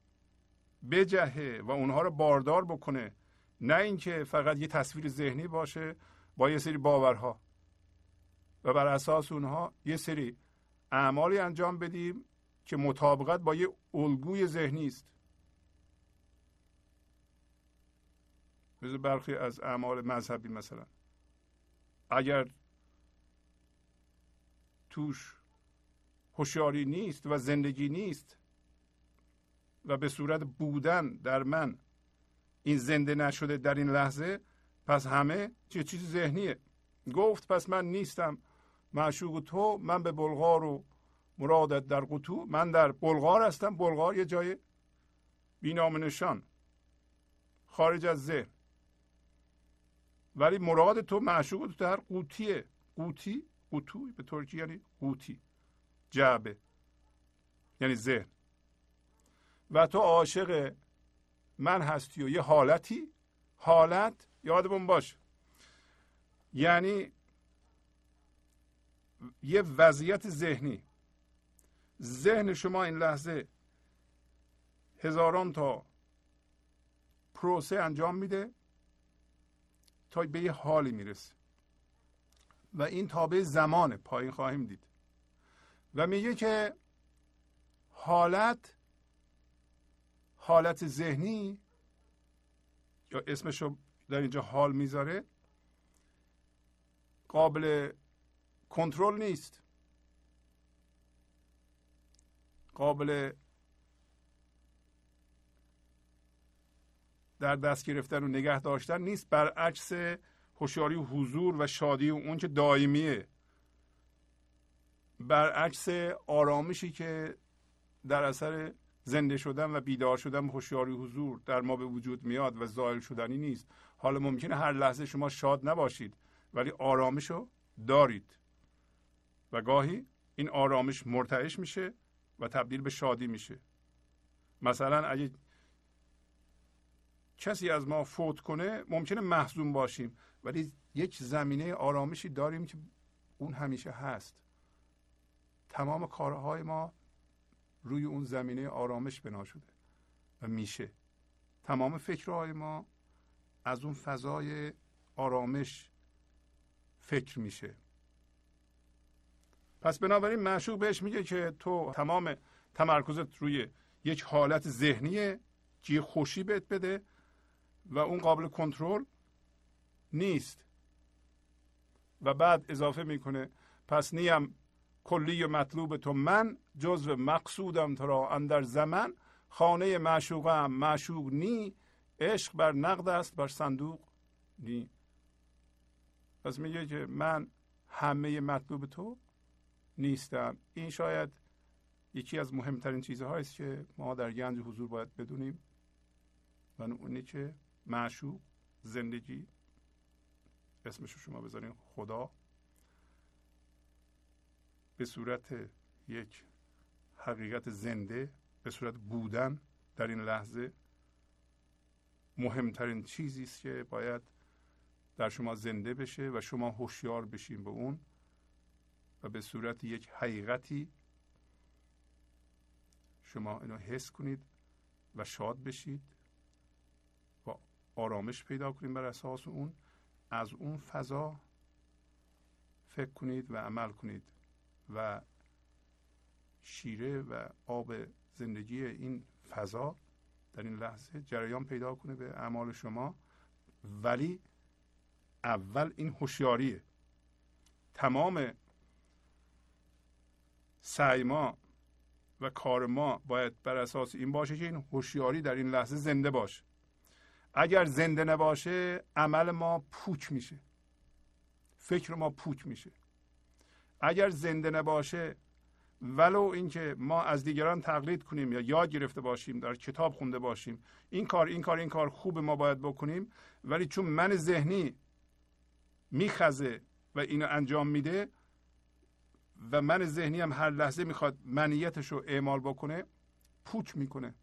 بجهه و اونها رو باردار بکنه. نه اینکه فقط یه تصویر ذهنی باشه با یه سری باورها. و بر اساس اونها یه سری اعمالی انجام بدیم که مطابقت با یه الگوی ذهنی است. مثل برخی از اعمال مذهبی مثلا. اگر توش هوشیاری نیست و زندگی نیست و به صورت بودن در من این زنده نشده در این لحظه پس همه چه چیز ذهنیه. گفت پس من نیستم. معشوق تو من به بلغار و مرادت در قطو. من در بلغار هستم. بلغار یه جای بینام نشان. خارج از ذهن. ولی مراد تو معشوق تو در قوتیه قوتی قوتو به ترکی یعنی قوتی جعبه. یعنی ذهن. و تو عاشق من هستی و یه حالتی. حالت یادمون باش یعنی یه وضعیت ذهنی. ذهن شما این لحظه هزاران تا پروسه انجام میده تا به یه حالی می‌رسه. و این تابع زمان پایین خواهیم دید. و میگه که حالت حالت ذهنی یا اسمشو در اینجا حال می‌ذاره قابل کنترل نیست. قابل در دست گرفتن و نگه داشتن نیست. برعکس هوشیاری و حضور و شادی و اون که دائمیه. برعکس آرامشی که در اثر زنده شدن و بیدار شدن به هوشیاری حضور در ما به وجود میاد و زائل شدنی نیست. حالا ممکنه هر لحظه شما شاد نباشید ولی آرامش رو دارید. و گاهی این آرامش مرتعش میشه و تبدیل به شادی میشه. مثلا اگه کسی از ما فوت کنه ممکنه محزون باشیم ولی یک زمینه آرامشی داریم که اون همیشه هست. تمام کارهای ما روی اون زمینه آرامش بنا شده و میشه. تمام فکرهای ما از اون فضای آرامش فکر میشه. پس بنابراین معشوق بهش میگه که تو تمام تمرکزت روی یک حالت ذهنیه که خوشی بهت بده و اون قابل کنترل نیست. و بعد اضافه می‌کنه پس نیم کلی مطلوب تو من جزو مقصودم تو را اندر زمن. خانه معشوقم معشوق نی عشق بر نقد است بر صندوق نی. پس میگه که من همه مطلوب تو نیستم. این شاید یکی از مهمترین چیزهایی است که ما در گنج حضور باید بدونیم. و اونی که معشوق زندگی اسمشو شما بذارین خدا. به صورت یک حقیقت زنده به صورت بودن در این لحظه مهمترین چیزی است که باید در شما زنده بشه و شما هوشیار بشین به اون. و به صورت یک حقیقتی شما اینو حس کنید و شاد بشید و آرامش پیدا کنید بر اساس اون. از اون فضا فکر کنید و عمل کنید و شیره و آب زندگی این فضا در این لحظه جریان پیدا کنه به اعمال شما. ولی اول این هوشیاریه. تمام سعی ما و کار ما باید بر اساس این باشه که این هوشیاری در این لحظه زنده باشه. اگر زنده نباشه عمل ما پوچ میشه. فکر ما پوچ میشه. اگر زنده نباشه ولو اینکه ما از دیگران تقلید کنیم یا یاد گرفته باشیم در کتاب خونده باشیم این کار این کار این کار خوب ما باید بکنیم ولی چون من ذهنی میخزه و اینو انجام میده و من ذهنی هم هر لحظه می‌خواد منیتش رو اعمال بکنه پوچ می‌کنه.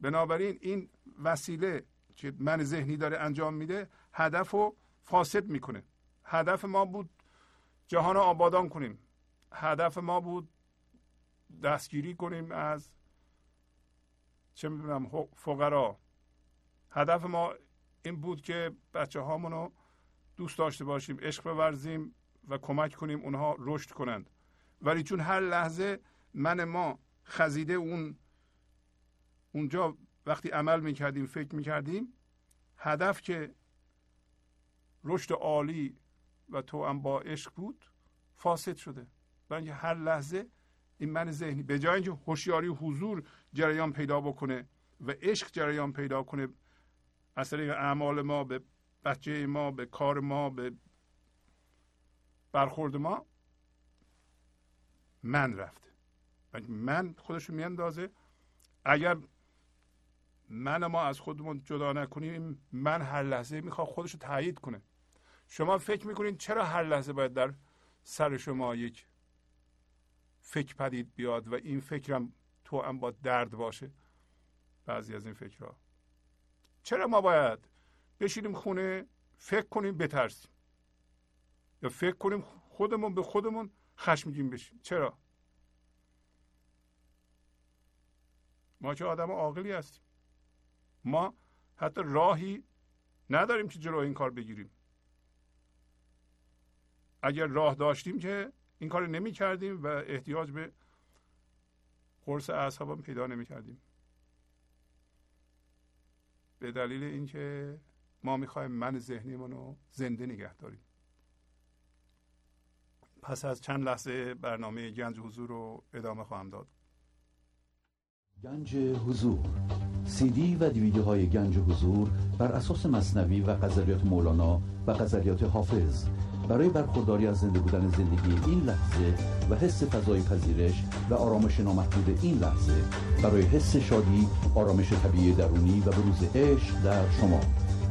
بنابراین این وسیله که من ذهنی داره انجام میده هدف رو فاسد می‌کنه. هدف ما بود جهان رو آبادان کنیم. هدف ما بود دستگیری کنیم از چه می‌دونم فقرا. هدف ما این بود که بچه هامونو دوست داشته باشیم عشق بورزیم و کمک کنیم اونها رشد کنند. ولی چون هر لحظه من ما خزیده اون اونجا وقتی عمل می‌کردیم فکر می‌کردیم هدف که رشد عالی و تو هم با عشق بود فاسد شده. برای هر لحظه این من ذهنی به جای اینکه هوشیاری حضور جریان پیدا بکنه و عشق جریان پیدا کنه از اعمال ما به بچه ما به کار ما به برخورد ما من رفته من خودشو میاندازه. اگر من ما از خودمون جدا نکنیم من هر لحظه می‌خواد خودش رو تایید کنه. شما فکر می‌کنید چرا هر لحظه باید در سر شما یک فکر پدید بیاد و این فکرم تو هم با درد باشه؟ بعضی از این فکرها. چرا ما باید بشینیم خونه فکر کنیم بترسیم؟ یا فکر کنیم خودمون به خودمون خشمگین بشیم. چرا؟ ما که آدم عاقلی هستیم. ما حتی راهی نداریم که جلو این کار بگیریم. اگر راه داشتیم که این کار نمی کردیم و احتیاج به قرص اعصاب پیدا نمی کردیم به دلیل اینکه ما می‌خوایم من ذهنیمون رو زنده نگه داریم. پس از چند لحظه برنامه گنج حضور رو ادامه خواهم داد. گنج حضور. سی دی و دیویدیو های گنج حضور بر اساس مصنوی و قذریات مولانا و قذریات حافظ. برای برخورداری از زنده بودن زندگی این لحظه و حس فضای پذیرش و آرامش نامحدود این لحظه برای حس شادی آرامش طبیعی درونی و بروز عشق در شما.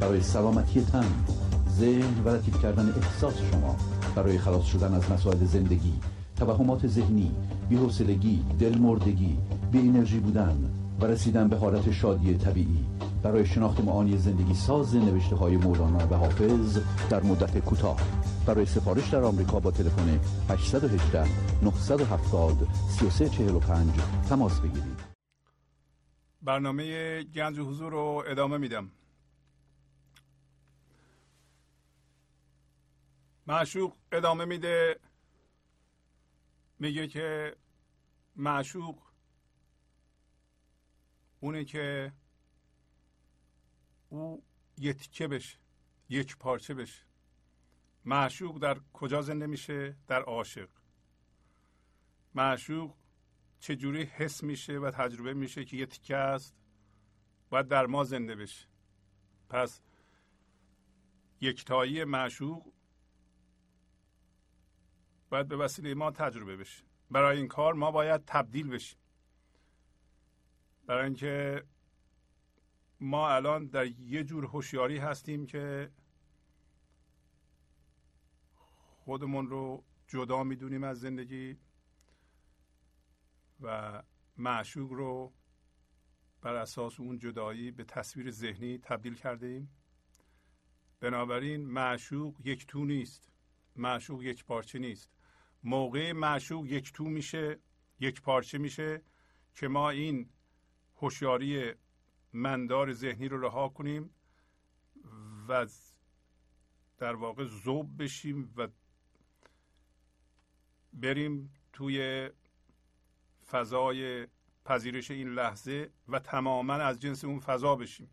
برای سلامتی تن ذهن و لطیف کردن احساس شما. برای خلاص شدن از مسائل زندگی توهمات ذهنی بی‌حوصلگی دلمردگی بی انرژی بودن و رسیدن به حالت شادی طبیعی. برای شناخت معانی زندگی ساز نوشته های مولانا و حافظ در مدت کوتاه. برای سفارش در آمریکا با تلفن 818 970 3345 تماس بگیرید. برنامه گنج حضور رو ادامه میدم. معشوق ادامه میده. میگه که معشوق اونه که او یتیکه بشه یک پارچه بشه. معشوق در کجا زنده میشه؟ در عاشق. معشوق چجوری حس میشه و تجربه میشه که یه تیکه است؟ باید در ما زنده بشه. پس یکتایی معشوق باید به وسیله ما تجربه بشه. برای این کار ما باید تبدیل بشیم. برای اینکه ما الان در یه جور هوشیاری هستیم که خودمون رو جدا می‌دونیم از زندگی و معشوق رو بر اساس اون جدایی به تصویر ذهنی تبدیل کرده ایم بنابراین معشوق یک تو نیست. معشوق یک پارچه نیست. موقع معشوق یک تو میشه یک پارچه میشه که ما این هوشیاری مندار ذهنی رو رها کنیم و در واقع زوب بشیم و بریم توی فضای پذیرش این لحظه و تماما از جنس اون فضا بشیم.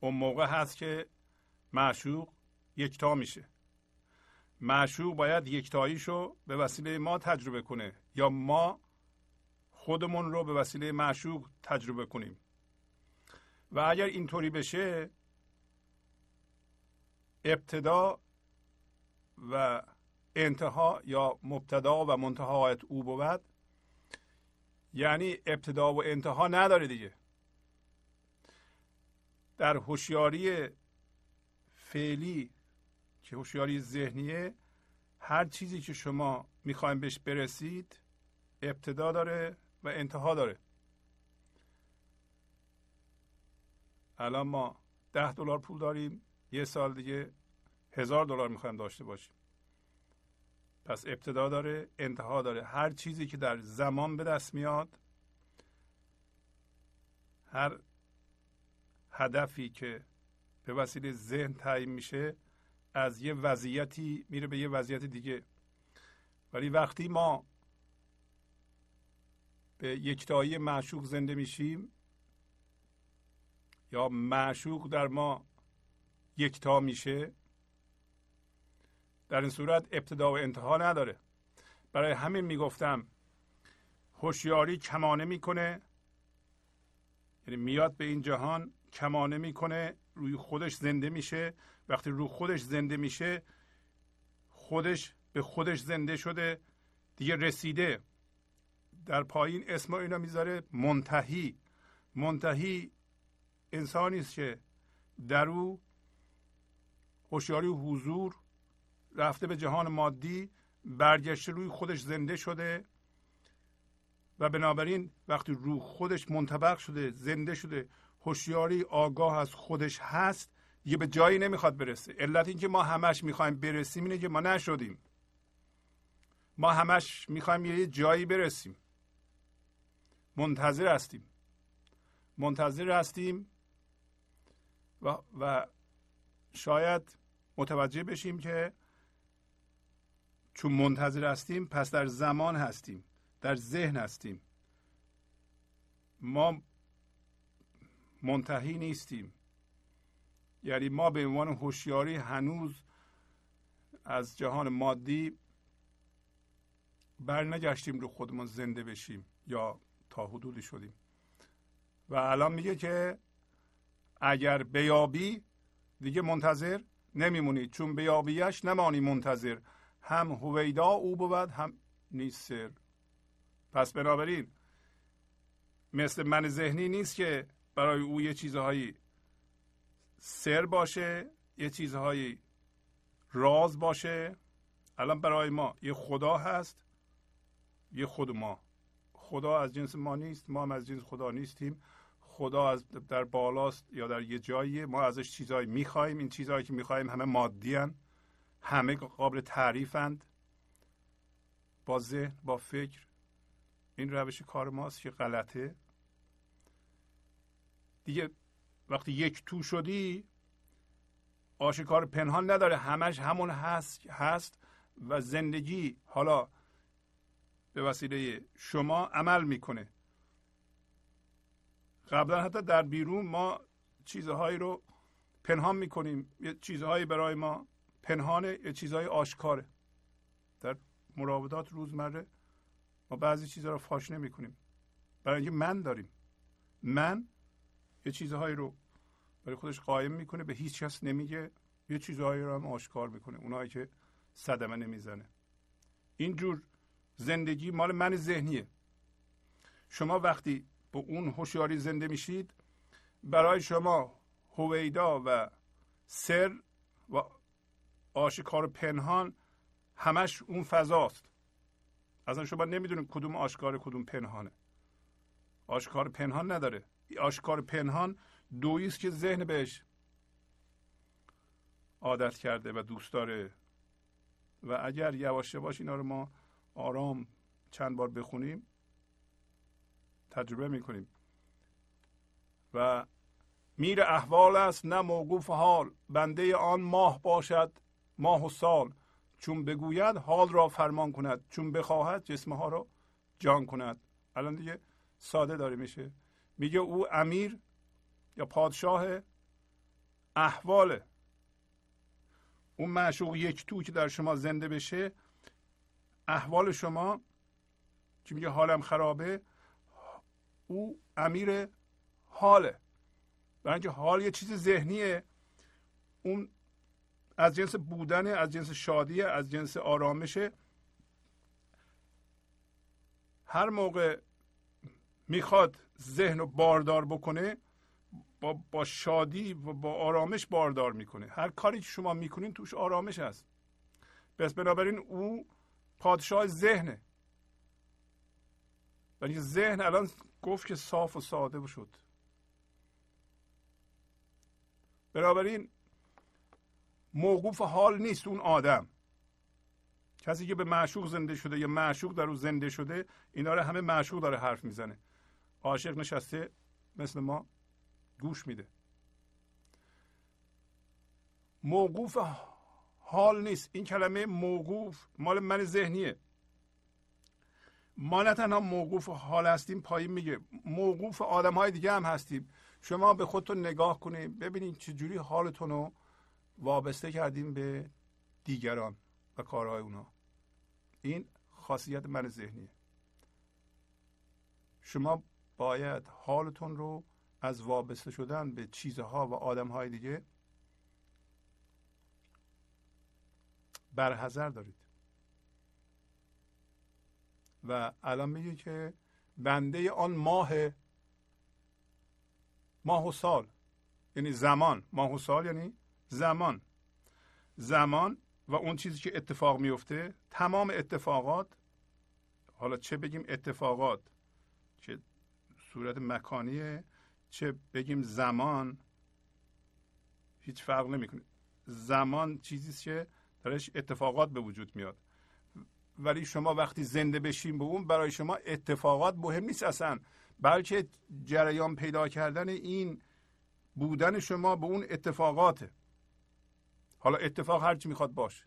اون موقع هست که معشوق یکتا میشه. معشوق باید یکتاییشو به وسیله ما تجربه کنه یا ما خودمون رو به وسیله معشوق تجربه کنیم. و اگر اینطوری بشه ابتدا و انتها یا مبتدا و منتهایت او بود. یعنی ابتدا و انتها نداره دیگه. در هوشیاری فعلی که هوشیاری ذهنیه هر چیزی که شما می‌خوایم بهش برسید ابتدا داره و انتها داره. الان ما ده دلار پول داریم یه سال دیگه هزار دلار می‌خوایم داشته باشیم. پس ابتدا داره انتها داره. هر چیزی که در زمان به دست میاد هر هدفی که به وسیله ذهن تعیین میشه از یه وضعیتی میره به یه وضعیت دیگه. ولی وقتی ما به یکتایی معشوق زنده میشیم یا معشوق در ما یکتا میشه در این صورت ابتدا و انتها نداره. برای همین می‌گفتم هوشیاری کمانه می‌کنه یعنی میاد به این جهان کمانه می‌کنه روی خودش زنده میشه. وقتی روی خودش زنده میشه خودش به خودش زنده شده دیگه رسیده. در پایین اسم اینا می‌ذاره منتهی. منتهی انسانی است که در او هوشیاری حضور رفته به جهان مادی برگشته روی خودش زنده شده و بنابراین وقتی روح خودش منطبق شده زنده شده هوشیاری آگاه از خودش هست دیگه به جایی نمی‌خواد برسه. علت اینکه ما همش می‌خوایم برسیم اینه که ما نشدیم. ما همش می‌خوایم یه جایی برسیم. منتظر هستیم. منتظر هستیم و, و شاید متوجه بشیم که چون منتظر هستیم پس در زمان هستیم در ذهن هستیم. ما منتهی نیستیم. یعنی ما به عنوان هوشیاری هنوز از جهان مادی بر نگشتیم رو خودمون زنده بشیم یا تا حدودی شدیم. و الان میگه که اگر بیابی دیگه منتظر نمیمونی. چون بیابیش نمانی منتظر. هم هویدا او بود هم نیست پس بنابراین مثل من ذهنی نیست که برای او یه چیزهایی سر باشه یه چیزهایی راز باشه. الان برای ما یه خدا هست یه خود ما. خدا از جنس ما نیست ما هم از جنس خدا نیستیم. خدا از در بالاست یا در یه جایی ما ازش چیزهایی می‌خوایم این چیزهایی که می‌خوایم همه مادی همه قابل تعریفند با ذهن با فکر. این روش کار ماست که غلطه. دیگه وقتی یک تو شدی آشکار پنهان نداره. همش همون هست هست و زندگی حالا به وسیله شما عمل می‌کنه. قبلا حتی در بیرون ما چیزهایی رو پنهان می‌کنیم. یه چیزهایی برای ما پنهانه یه چیزهای آشکاره. در مراودات روزمره ما بعضی چیزها رو فاش نمی کنیم برای اینکه من داریم. من یه چیزهایی رو برای خودش قایم می‌کنه به هیچ کس نمیگه. یه چیزهایی رو هم آشکار می‌کنه اونایی که صدمه نمی‌زنه. اینجور زندگی مال من ذهنیه. شما وقتی به اون هوشیاری زنده میشید برای شما هویدا و سر و آشکار پنهان همش اون فضاست. اصلا شما نمی‌دونید کدوم آشکار کدوم پنهانه. آشکار پنهان نداره. آشکار پنهان دویی است که ذهن بهش عادت کرده و دوست داره. و اگر یواش یواش اینا رو ما آرام چند بار بخونیم تجربه می‌کنیم. و میر احوال است نه موقوف حال بنده آن ماه باشد ماه و سال. چون بگوید حال را فرمان کند. چون بخواهد جسمها را جان کند. الان دیگه ساده داره میشه میگه او امیر یا پادشاه احواله. اون معشوق یک تو که در شما زنده بشه احوال شما که میگه حالم خرابه او امیر حاله. برای اینکه حال یه چیز ذهنیه. اون از جنس بودن از جنس شادی از جنس آرامشه. هر موقع می‌خواد ذهن رو باردار بکنه با, با شادی و با آرامش باردار می‌کنه. هر کاری که شما می‌کنین توش آرامش هست. پس بنابراین او پادشاه ذهنه. ولی ذهن الان گفت که صاف و ساده شد. بنابراین موقوف حال نیست اون آدم. کسی که به معشوق زنده شده یا معشوق در او زنده شده اینا رو همه معشوق داره حرف می‌زنه. عاشق نشسته مثل ما گوش میده. موقوف حال نیست. این کلمه موقوف مال من ذهنیه. ما نه تنها موقوف حال هستیم پایین میگه. موقوف آدم های دیگه هم هستیم. شما به خودتون نگاه کنید ببینید چجوری حالتون رو وابسته کردیم به دیگران و کارهای اونا. این خاصیت من ذهنیه. شما باید حالتون رو از وابسته شدن به چیزها و آدمهای دیگه برحضر دارید. و الان میگه که بنده آن ماه ماه و سال یعنی زمان. ماه و سال یعنی زمان. زمان و اون چیزی که اتفاق میفته تمام اتفاقات حالا چه بگیم اتفاقات صورت مکانیه چه بگیم زمان هیچ فرق نمی‌کنه. زمان چیزی که درش اتفاقات به وجود میاد. ولی شما وقتی زنده بشین به اون برای شما اتفاقات مهم نیست اصلا. بلکه جریان پیدا کردن این بودن شما به اون اتفاقاته. حالا اتفاق هرچی می‌خواد باشه.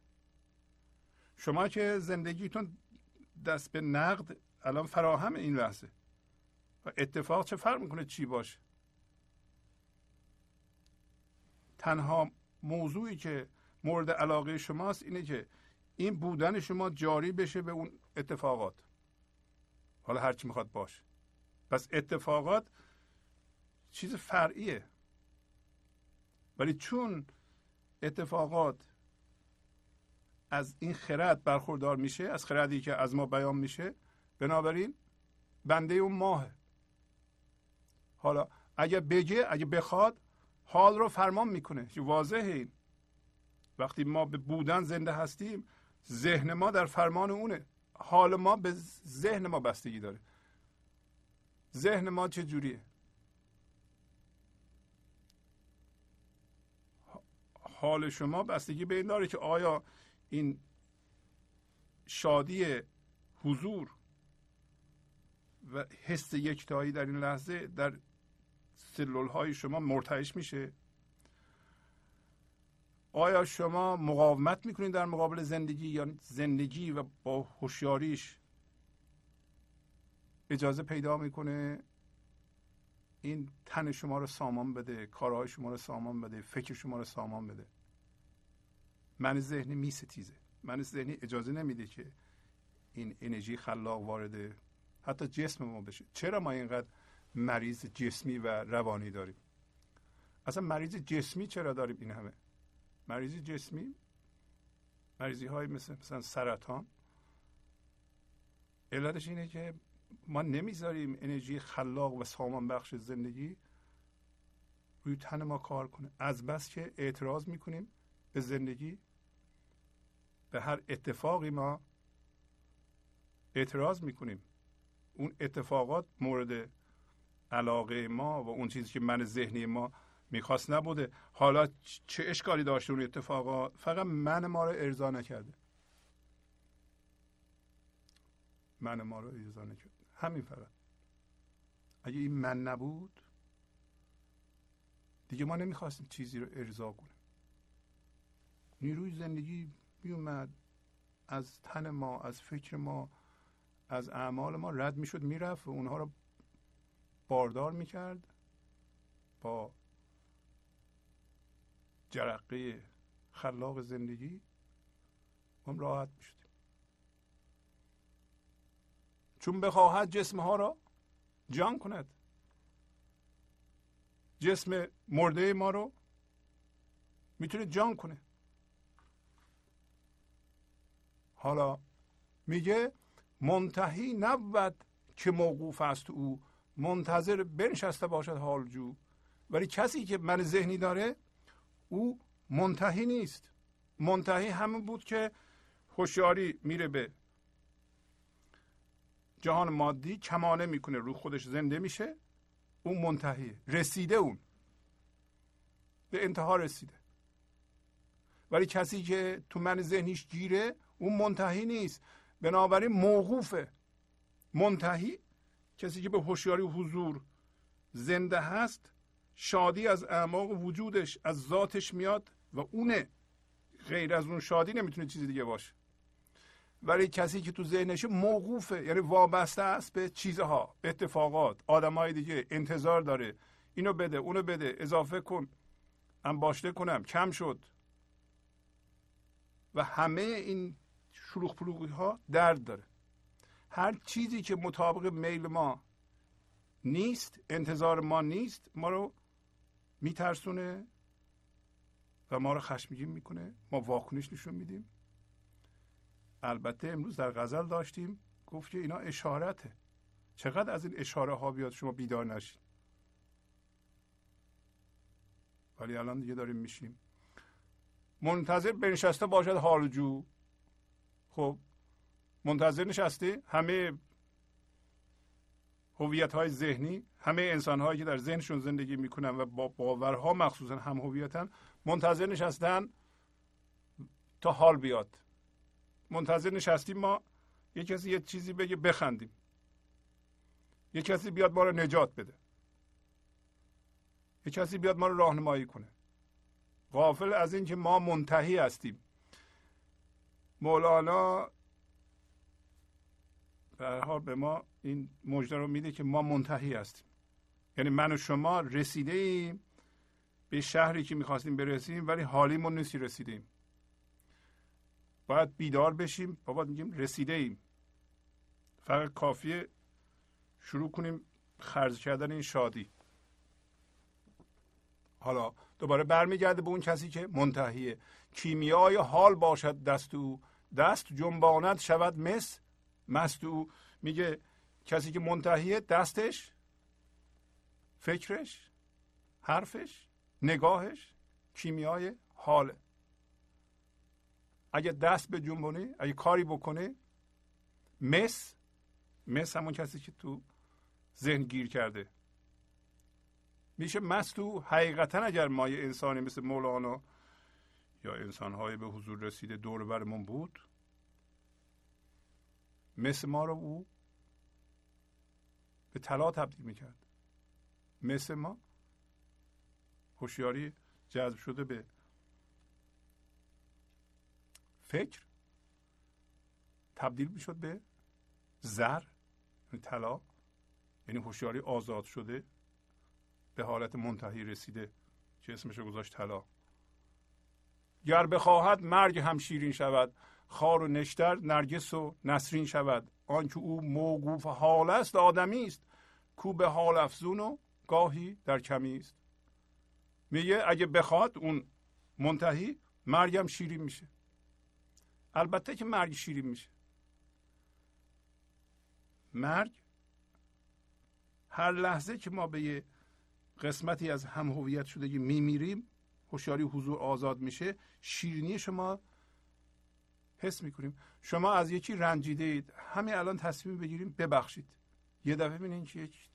شما که زندگیتون دست به نقد الان فراهم این لحظه و اتفاق چه فرق می‌کنه چی باشه؟ تنها موضوعی که مورد علاقه شماست اینه که این بودن شما جاری بشه به اون اتفاقات. حالا هرچی می‌خواد باشه. پس اتفاقات چیز فرعیه. ولی چون اتفاقات از این خرد برخوردار میشه از خردی که از ما بیان میشه بنابراین بنده اون ماه حالا اگه بگه اگه بخواد حال رو فرمان می‌کنه. که واضحه این؟ وقتی ما به بودن زنده هستیم ذهن ما در فرمان اونه. حال ما به ذهن ما بستگی داره. ذهن ما چه جوریه؟ حال شما بستگی به این داره که آیا این شادی حضور و حس یکتایی در این لحظه در سلول های شما مرتعش میشه. آیا شما مقاومت می‌کنید در مقابل زندگی یا زندگی و با هوشیاریش اجازه پیدا می‌کنه؟ این تن شما رو سامان بده کارهای شما رو سامان بده فکر شما رو سامان بده. من ذهنی میستیزه. من ذهنی اجازه نمیده که این انرژی خلاق وارد حتی جسم ما بشه. چرا ما اینقدر مریض جسمی و روانی داریم. اصلا مریض جسمی چرا داریم این همه؟ مریض جسمی؟ مریضی های مثل مثلا سرطان. علتش اینه که ما نمی‌ذاریم انرژی خلاق و سامان بخش زندگی روی تن ما کار کنه. از بس که اعتراض می‌کنیم به زندگی. به هر اتفاقی ما اعتراض می‌کنیم. اون اتفاقات مورد علاقه ما و اون چیزی که من ذهنی ما می‌خواست نبوده. حالا چه اشکالی داشته اون اتفاقات فقط من ما رو ارضا نکرده. من ما رو ارضا نکرده. همین فقط. اگه این من نبود دیگه ما نمی‌خواستیم چیزی رو ارضا کنیم. نیروی زندگی میومد از تن ما از فکر ما از اعمال ما رد می‌شد می‌رفت و اونها رو باردار می‌کرد با جرقه خلاق زندگی هم راحت می‌شدیم. چون بخواهد جسم ها را جان کند. جسم مرده ما رو می‌تونه جان کنه. حالا میگه منتهی نبود که موقوف است او منتظر بنشسته باشد حال جو ولی کسی که من ذهنی داره او منتهی نیست. منتهی همون بود که هوشیاری میره به جهان مادی کمانه می‌کنه رو خودش زنده میشه. اون منتهی رسیده اون. به انتها رسیده. ولی کسی که تو من ذهنیش گیره اون منتهی نیست. بنابراین موقوفه. منتهی کسی که به هوشیاری حضور زنده هست شادی از اعماق وجودش از ذاتش میاد و اونه. غیر از اون شادی نمی‌تونه چیزی دیگه باشه. ولی کسی که تو ذهنش موقوفه یعنی وابسته است به چیزها اتفاقات آدمای دیگه انتظار داره. اینو بده اونو بده اضافه کن. انباشته کنم کم شد. و همه این شلوغ پلوغی ها درد داره. هر چیزی که مطابق میل ما نیست انتظار ما نیست ما رو میترسونه و ما رو خشمگین می‌کنه. ما واکنش نشون میدیم. البته امروز در غزل داشتیم گفت که اینا اشارته. چقدر از این اشاره ها بیاد شما بیدار نشین. ولی الان دیگه داریم میشیم. منتظر بنشسته باشد حال جو خب منتظر نشسته همه هویت های ذهنی همه انسان هایی که در ذهنشون زندگی می‌کنن و با باورها مخصوصا هم هویتن منتظر نشستن تا حال بیاد. منتظر نشستیم ما یه کسی یه چیزی بگه بخندیم. یه کسی بیاد ما رو نجات بده. یه کسی بیاد ما رو راهنمایی کنه. غافل از اینکه ما منتهی هستیم. مولانا به حال به ما این مژده رو میده که ما منتهی هستیم. یعنی من و شما رسیده ایم به شهری که می‌خواستیم برسیم ولی حالیمون نیستی رسیدیم باید بیدار بشیم. بابا میگیم رسیده ایم فقط کافیه شروع کنیم خرج کردن این شادی. حالا دوباره برمیگرده به اون کسی که منتهیه. کیمیای حال باشد دست او. دست جنباند شود مس. مست او میگه کسی که منتهیه دستش فکرش حرفش نگاهش کیمیای حاله. اگه دست به جنبونه اگه کاری بکنه مس مس همون کسی که تو ذهن گیر کرده. میشه مستو حقیقتا اگر ما یه انسانی مثل مولانا یا انسانهای به حضور رسیده دور برمون بود مثل ما رو او به طلا تبدیل می‌کرد. مثل ما هوشیاری جذب شده به فکر تبدیل می‌شد به زر یعنی طلا یعنی هوشیاری آزاد شده به حالت منتهی رسیده که اسمش گذاشت طلا. گر بخواهد مرگ هم شیرین شود. خار و نشتر نرگس و نسرین شود. آنکه او موقوف حال است آدمی است. کو به حال افزون و گاهی در کمی است. میگه اگه بخواد اون منتهی مرگم شیرین میشه. البته که مرگ شیرین میشه. مرگ هر لحظه که ما به یه قسمتی از هم هویت شدگی میمیریم هوشیاری حضور آزاد میشه شیرینی شما حس می‌کنیم. شما از یکی رنجیده اید. همین الان تصمیم بگیریم ببخشید. یه دفعه ببینید که یک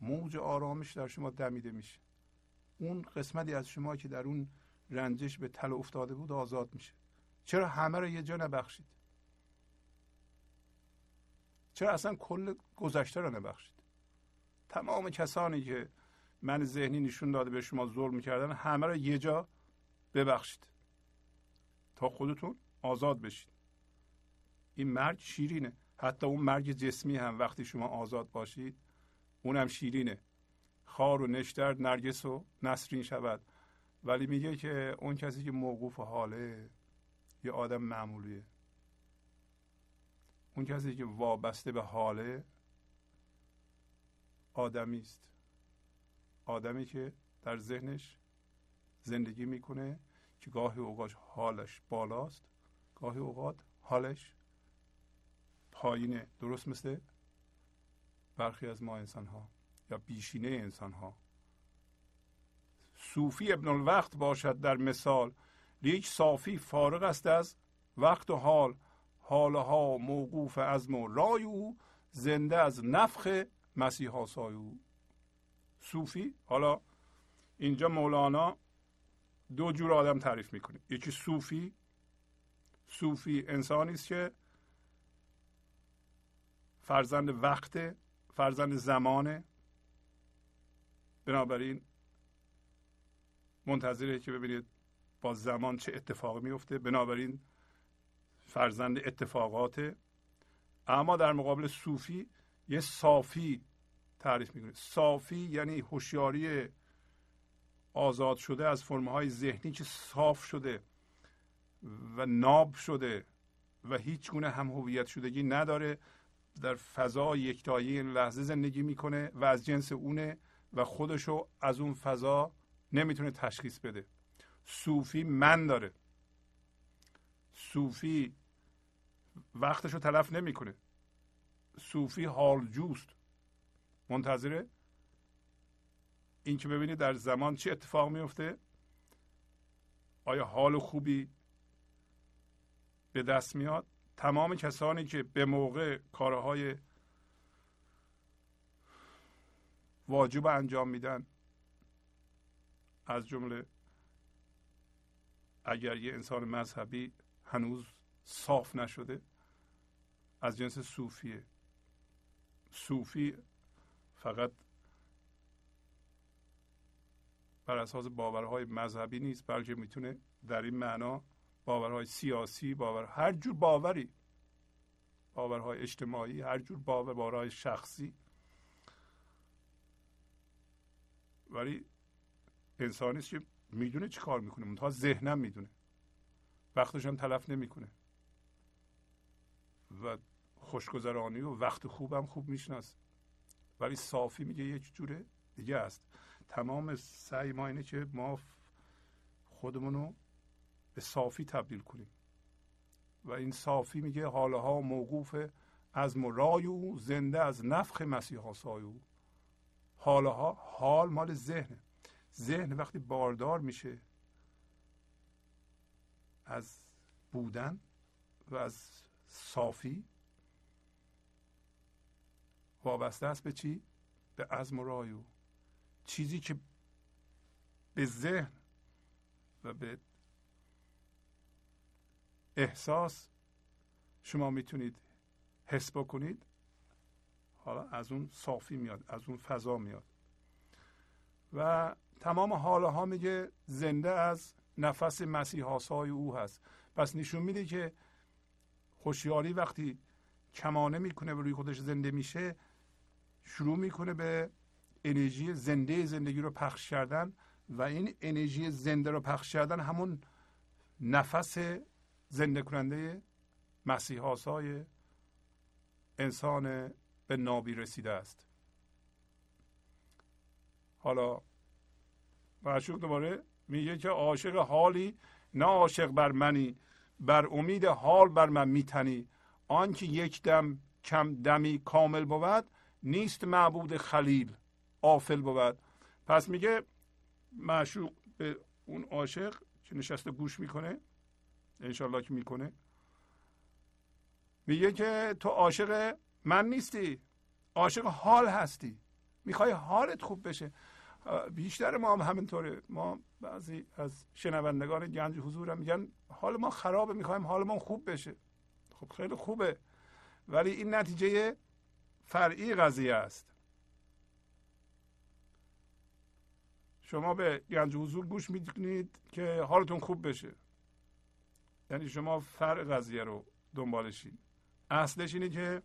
موج آرامش در شما دمیده میشه. اون قسمتی از شما که در اون رنجش به تل افتاده بود آزاد میشه. چرا همه رو یه جا نبخشید؟ چرا اصلا کل گذشته رو نبخشید؟ تمام کسانی که من ذهنی نشون داده به شما ظلم می‌کردن همه رو یه جا ببخشید. تا خودتون آزاد بشید. این مرگ شیرینه. حتی اون مرگ جسمی هم وقتی شما آزاد باشید اونم شیرینه. خار و نشتر نرگس و نسرین شود. ولی میگه که اون کسی که موقوف حاله یه آدم معمولیه. اون کسی که وابسته به حاله آدمی است. آدمی که در ذهنش زندگی می‌کنه که گاهی اوقات حالش بالاست. گاهی اوقات حالش پایینه. درست مثل برخی از ما انسان ها یا بیشینه انسان ها صوفی ابن الوقت باشد در مثال. لیک صافی فارغ است از وقت و حال. حالها موقوف از و رای او زنده از نفخ مسیحا سای او. صوفی حالا اینجا مولانا دو جور آدم تعریف می‌کنه. یکی صوفی صوفی انسانی است که فرزند وقت فرزند زمانه بنابراین منتظره که ببینید با زمان چه اتفاقی میفته. بنابراین فرزند اتفاقات. اما در مقابل صوفی یه صافی تعریف می‌کنه. صافی یعنی هوشیاری آزاد شده از فرمهای ذهنی که صاف شده. و ناب شده و هیچ گونه هم هویت شدگی نداره در فضا یکتایی لحظه زندگی می‌کنه و از جنس اونه و خودشو از اون فضا نمی‌تونه تشخیص بده. صوفی من داره. صوفی وقتشو تلف نمی‌کنه. صوفی حال جوست منتظره؟ این که ببینید در زمان چه اتفاق میفته آیا حال خوبی به دست میاد. تمام کسانی که به موقع کارهای واجب انجام میدن از جمله اگر یه انسان مذهبی هنوز صاف نشده از جنس صوفیه. صوفی فقط بر اساس باورهای مذهبی نیست بلکه می‌تونه در این معنا باورهای سیاسی باور هر جور باوری باورهای اجتماعی هر جور باور باورهای شخصی. ولی انسانی که می‌دونه چی کار می‌کنه منتها ذهنم می‌دونه. وقتش هم تلف نمی‌کنه. و خوشگذرانی و وقت خوبم خوب می‌شناسه. ولی صافی میگه یک جوره دیگه است. تمام سعی ما اینه که ما خودمونو به صافی تبدیل کنیم. و این صافی میگه حالها موقوف از مرای او زنده از نفخ مسیحا سای او. حالها حال مال ذهنه. ذهن وقتی باردار میشه از بودن و از صافی وابسته است به چی؟ به عزم و رایو چیزی که به ذهن و به احساس شما می‌تونید حس بکنید. حالا از اون صافی میاد از اون فضا میاد. و تمام حاله ها میگه زنده از نفس مسیح او هست. پس نشون میده که خوشیاری وقتی کمانه می‌کنه و روی خودش زنده میشه شروع می‌کنه به انرژی زنده زندگی رو پخش کردن و این انرژی زنده رو پخش کردن همون نفس زنده کننده مسیحاسای انسان به نابی رسیده است. حالا معشوق دوباره میگه که عاشق حالی نه عاشق بر منی بر امید حال بر من میتنی. آنکه یک دم کم دمی کامل بود نیست معبود خلیل آفل بود. پس میگه معشوق به اون عاشق که نشسته گوش می‌کنه انشالله که می‌کنه. میگه که تو عاشق من نیستی. عاشق حال هستی. می‌خوای حالت خوب بشه. بیشتر ما هم همینطوره. ما بعضی از شنوندگان گنج حضور هم میگن حال ما خرابه می‌خوایم حال ما خوب بشه. خب خیلی خوبه. ولی این نتیجه فرعی قضیه است. شما به گنج حضور گوش می‌کنید که حالتون خوب بشه. یعنی شما فرع قضیه رو دنبالشید اصلش اینه که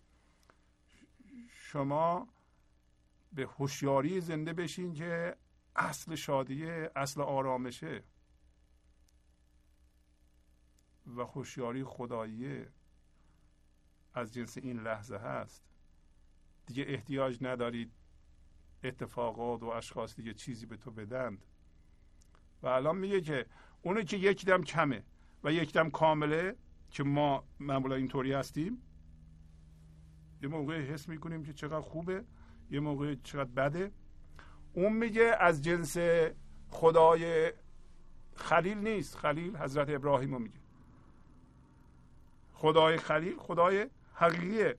شما به هوشیاری زنده بشین که اصل شادیه اصل آرامشه و هوشیاری خداییه از جنس این لحظه هست. دیگه احتیاج ندارید اتفاقات و اشخاص دیگه چیزی به تو بدند. و الان میگه که اونو که یک دم کمه. و یک دم کامله که ما معمولا اینطوری هستیم. یه موقع حس می‌کنیم که چقدر خوبه یه موقع چقدر بده. اون میگه از جنس خدای خلیل نیست. خلیل حضرت ابراهیم رو میگه. خدای خلیل خدای حقیقیه.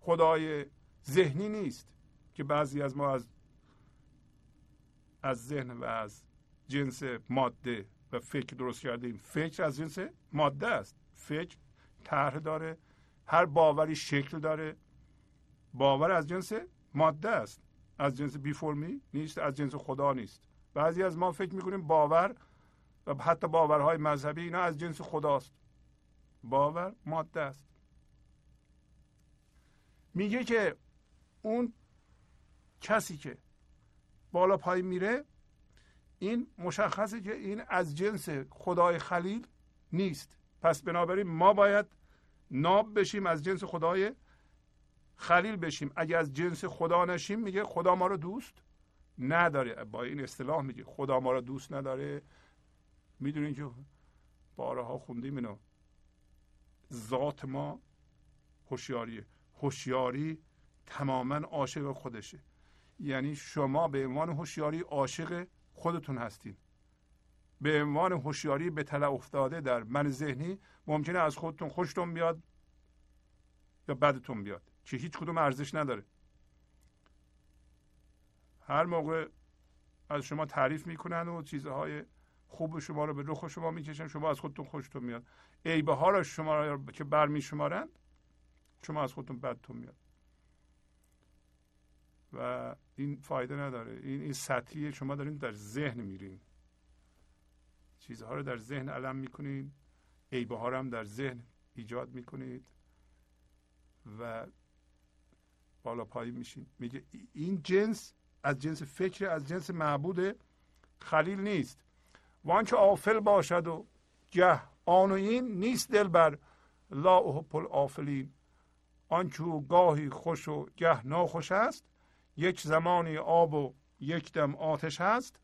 خدای ذهنی نیست که بعضی از ما از از ذهن و از جنس ماده و فکر درست کردیم فکر از جنس ماده است. فکر طرح داره. هر باوری شکل داره. باور از جنس ماده است. از جنس بی فرمی نیست از جنس خدا نیست. بعضی از ما فکر می‌کنیم باور و حتی باورهای مذهبی اینا از جنس خداست باور ماده است. میگه که اون کسی که بالا پای میره این مشخصه که این از جنس خدای خلیل نیست. پس بنابراین ما باید ناب بشیم از جنس خدای خلیل بشیم. اگه از جنس خدا نشیم میگه خدا ما رو دوست نداره. با این اصطلاح میگه خدا ما رو دوست نداره. می‌دونین که بارها خوندیم اینو. ذات ما هوشیاریه. هوشیاری تماما عاشق خودشه. یعنی شما به عنوان هوشیاری عاشق خودتون هستین. به عنوان هوشیاری به طلع افتاده در من ذهنی ممکنه از خودتون خوشتون بیاد یا بدتون بیاد. که هیچ کدوم ارزش نداره. هر موقع از شما تعریف می‌کنن و چیزهای خوب شما رو به رخ شما می‌کشن شما از خودتون خوشتون میاد. عیبه ها رو شما رو که برمی شمارن شما از خودتون بدتون میاد. و این فایده نداره. این این سطحی شما دارین در ذهن میرین. چیزها رو در ذهن علم می‌کنین. عیبه ها رو هم در ذهن ایجاد می‌کنید و بالا پایین میشین. میگه این جنس از جنس فکر از جنس معبود خلیل نیست. وان که آفل باشد و گه آن و این نیست دل بر لا احب الافلین آنچه گاهی خوش و گه ناخوش است یک زمانی آب و یک دم آتش هست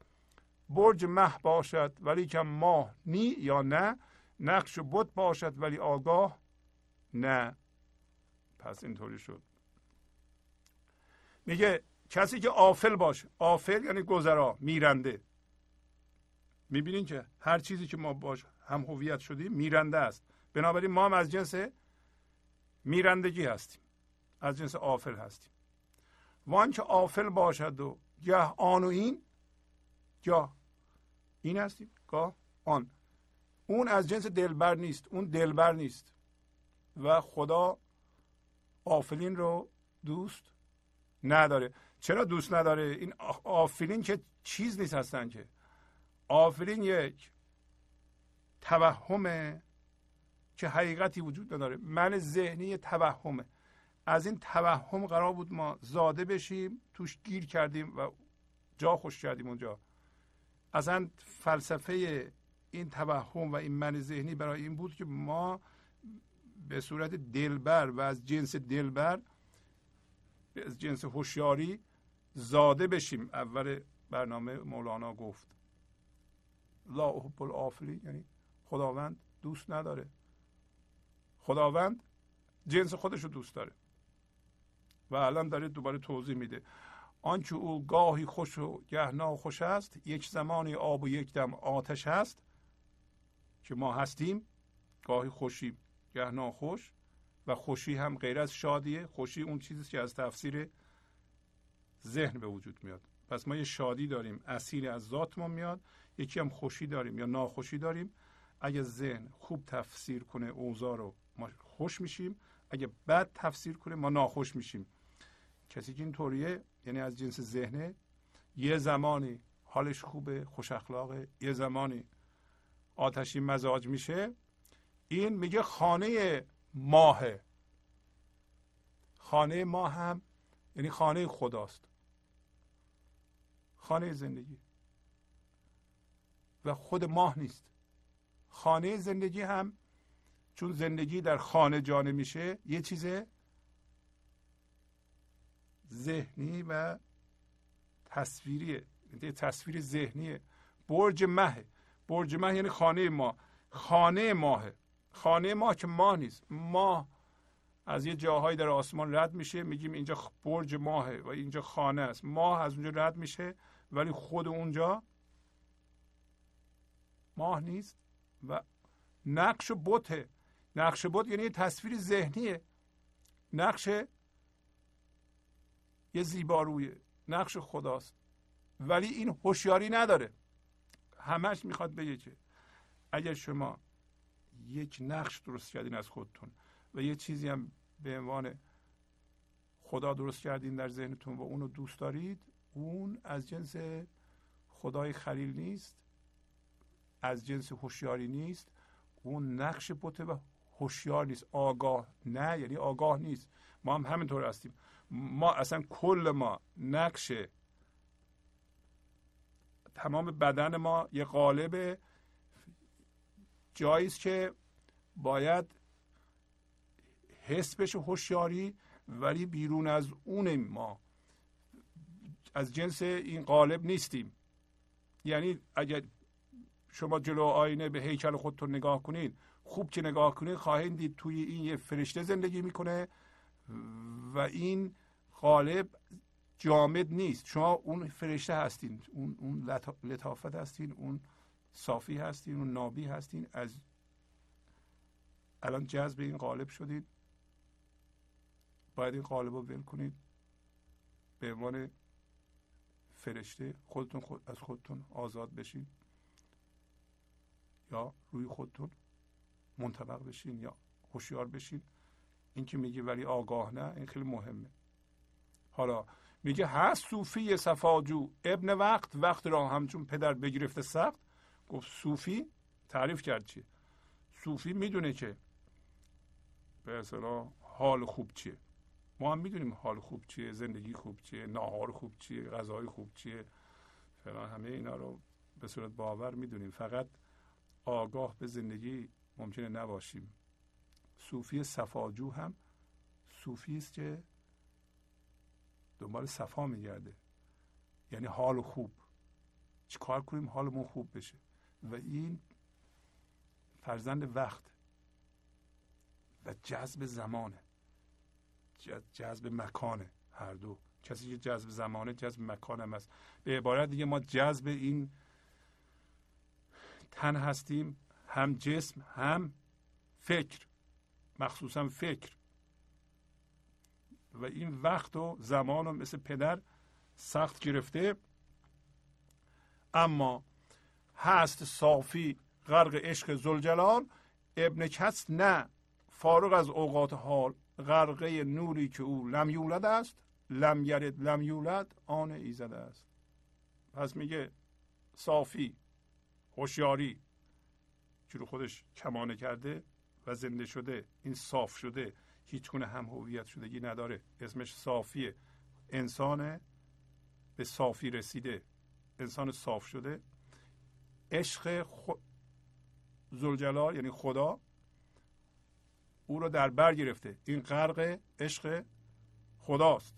برج مه باشد ولی که ماه نی یا نه نقش بت باشد ولی آگاه نه. پس اینطوری شد. میگه کسی که آفل باشه آفل یعنی گذرا میرنده. می‌بینین که هر چیزی که ما باش هم هویت شدیم میرنده است. بنابراین ما هم از جنس میرندگی هستیم. از جنس آفل هستیم. وان که آفل باشد و گه آن و این یا این هستیم گاه آن. اون از جنس دلبر نیست اون دلبر نیست. و خدا آفلین رو دوست نداره. چرا دوست نداره؟ این آفلین که چیز نیست هستن که. آفرین یک توهمه که حقیقتی وجود نداره. من ذهنی توهمه. از این توهم قرار بود ما زاده بشیم توش گیر کردیم و جا خوش کردیم اونجا. اصلا فلسفه این توهم و این من ذهنی برای این بود که ما به صورت دلبر و از جنس دلبر از جنس هوشیاری زاده بشیم. اول برنامه مولانا گفت لا احب الافلی یعنی خداوند دوست نداره. خداوند جنس خودش رو دوست داره. و الان داره دوباره توضیح میده. آنچه او گاهی خوش و گه خوش است یک زمانی آب و یک دم آتش است که ما هستیم گاهی خوشی گه ناخوش و خوشی هم غیر از شادیه. خوشی اون چیزی که از تفسیر ذهن به وجود میاد. پس ما یه شادی داریم اصیل از ذاتمون میاد یکی هم خوشی داریم یا ناخوشی داریم. اگه ذهن خوب تفسیر کنه اوضاع رو ما خوش میشیم. اگه بد تفسیر کنه ما ناخوش میشیم. کسی که اینطوریه یعنی از جنس ذهنه یه زمانی حالش خوبه خوش اخلاقه یه زمانی آتشی مزاج میشه. این میگه خانه ماهه. خانه ما هم یعنی خانه خداست. خانه زندگی. و خود ماه نیست. خانه زندگی هم چون زندگی در خانه جانه میشه یه چیز ذهنی و تصویریه. یه تصویر ذهنیه. برج مه برج مه یعنی خانه ما. خانه ماهه. خانه ما که ماه نیست. ماه از یه جاهایی در آسمان رد میشه. میگیم اینجا برج ماهه و اینجا خانه است. ماه از اونجا رد میشه ولی خود اونجا ماه نیست و نقش بته نقش بت یعنی تصویر ذهنیه. نقش یه زیبارویه نقش خداست. ولی این هوشیاری نداره. همش می‌خواد بگه که اگر شما یک نقش درست کردین از خودتون و یه چیزی هم به عنوان خدا درست کردین در ذهنتون و اونو دوست دارید اون از جنس خدای خلیل نیست از جنس هوشیاری نیست. اون نقش بوته و هوشیار نیست. آگاه نه یعنی آگاه نیست. ما هم همینطور هستیم. ما اصلا کل ما نقش تمام بدن ما یه قالب جایی که باید حس بشه هوشیاری ولی بیرون از اون ما. از جنس این قالب نیستیم. یعنی اگر شما جلو آینه به هیکل خودتون نگاه کنید خوب که نگاه کنید خواهید دید توی این یه فرشته زندگی می‌کنه. و این قالب جامد نیست. شما اون فرشته هستین اون, اون لطافت هستین اون صافی هستین اون نابی هستین. از الان جذب این قالب شدید. باید این قالب رو ول کنید. به عنوان فرشته خودتون خود از خودتون آزاد بشین. یا روی خودتون منطبق بشین یا هوشیار بشین. این که میگه ولی آگاه نه این خیلی مهمه. حالا میگه هست صوفی صفاجو ابن وقت وقت را همچون پدر بگرفته سخت. گفت صوفی تعریف کرد چیه؟ صوفی می‌دونه که به اصطلاح حال خوب چیه. ما هم می‌دونیم حال خوب چیه زندگی خوب چیه ناهار خوب چیه غذای خوب چیه. فلان همه اینا رو به صورت باور می‌دونیم. فقط آگاه به زندگی ممکنه نباشیم. صوفی صفاجو هم صوفی است که دنبال صفا میگرده. یعنی حال خوب. چیکار کنیم حالمون خوب بشه. و این فرزند وقت و جذب زمانه. جذب مکانه. هر دو. کسی که جذب زمانه جذب مکان هم است. به عبارت دیگه ما جذب این تن هستیم. هم جسم هم فکر. مخصوصا فکر. و این وقت و زمان رو مثل پدر سخت گرفته. اما هست صافی غرق عشق زلجلال ابن کس نه. فارغ از اوقات حال غرقه نوری که او لم یولد است. لم یرد لم یولد آن ایزد است. پس میگه صافی هوشیاری که رو خودش کمانه کرده؟ و زنده شده این صاف شده هیچ گونه هم هویت شدگی نداره. اسمش صافیه. انسان به صافی رسیده. انسان صاف شده. عشق خ... زلجلال یعنی خدا او رو در بر گرفته. این غرق عشق خداست.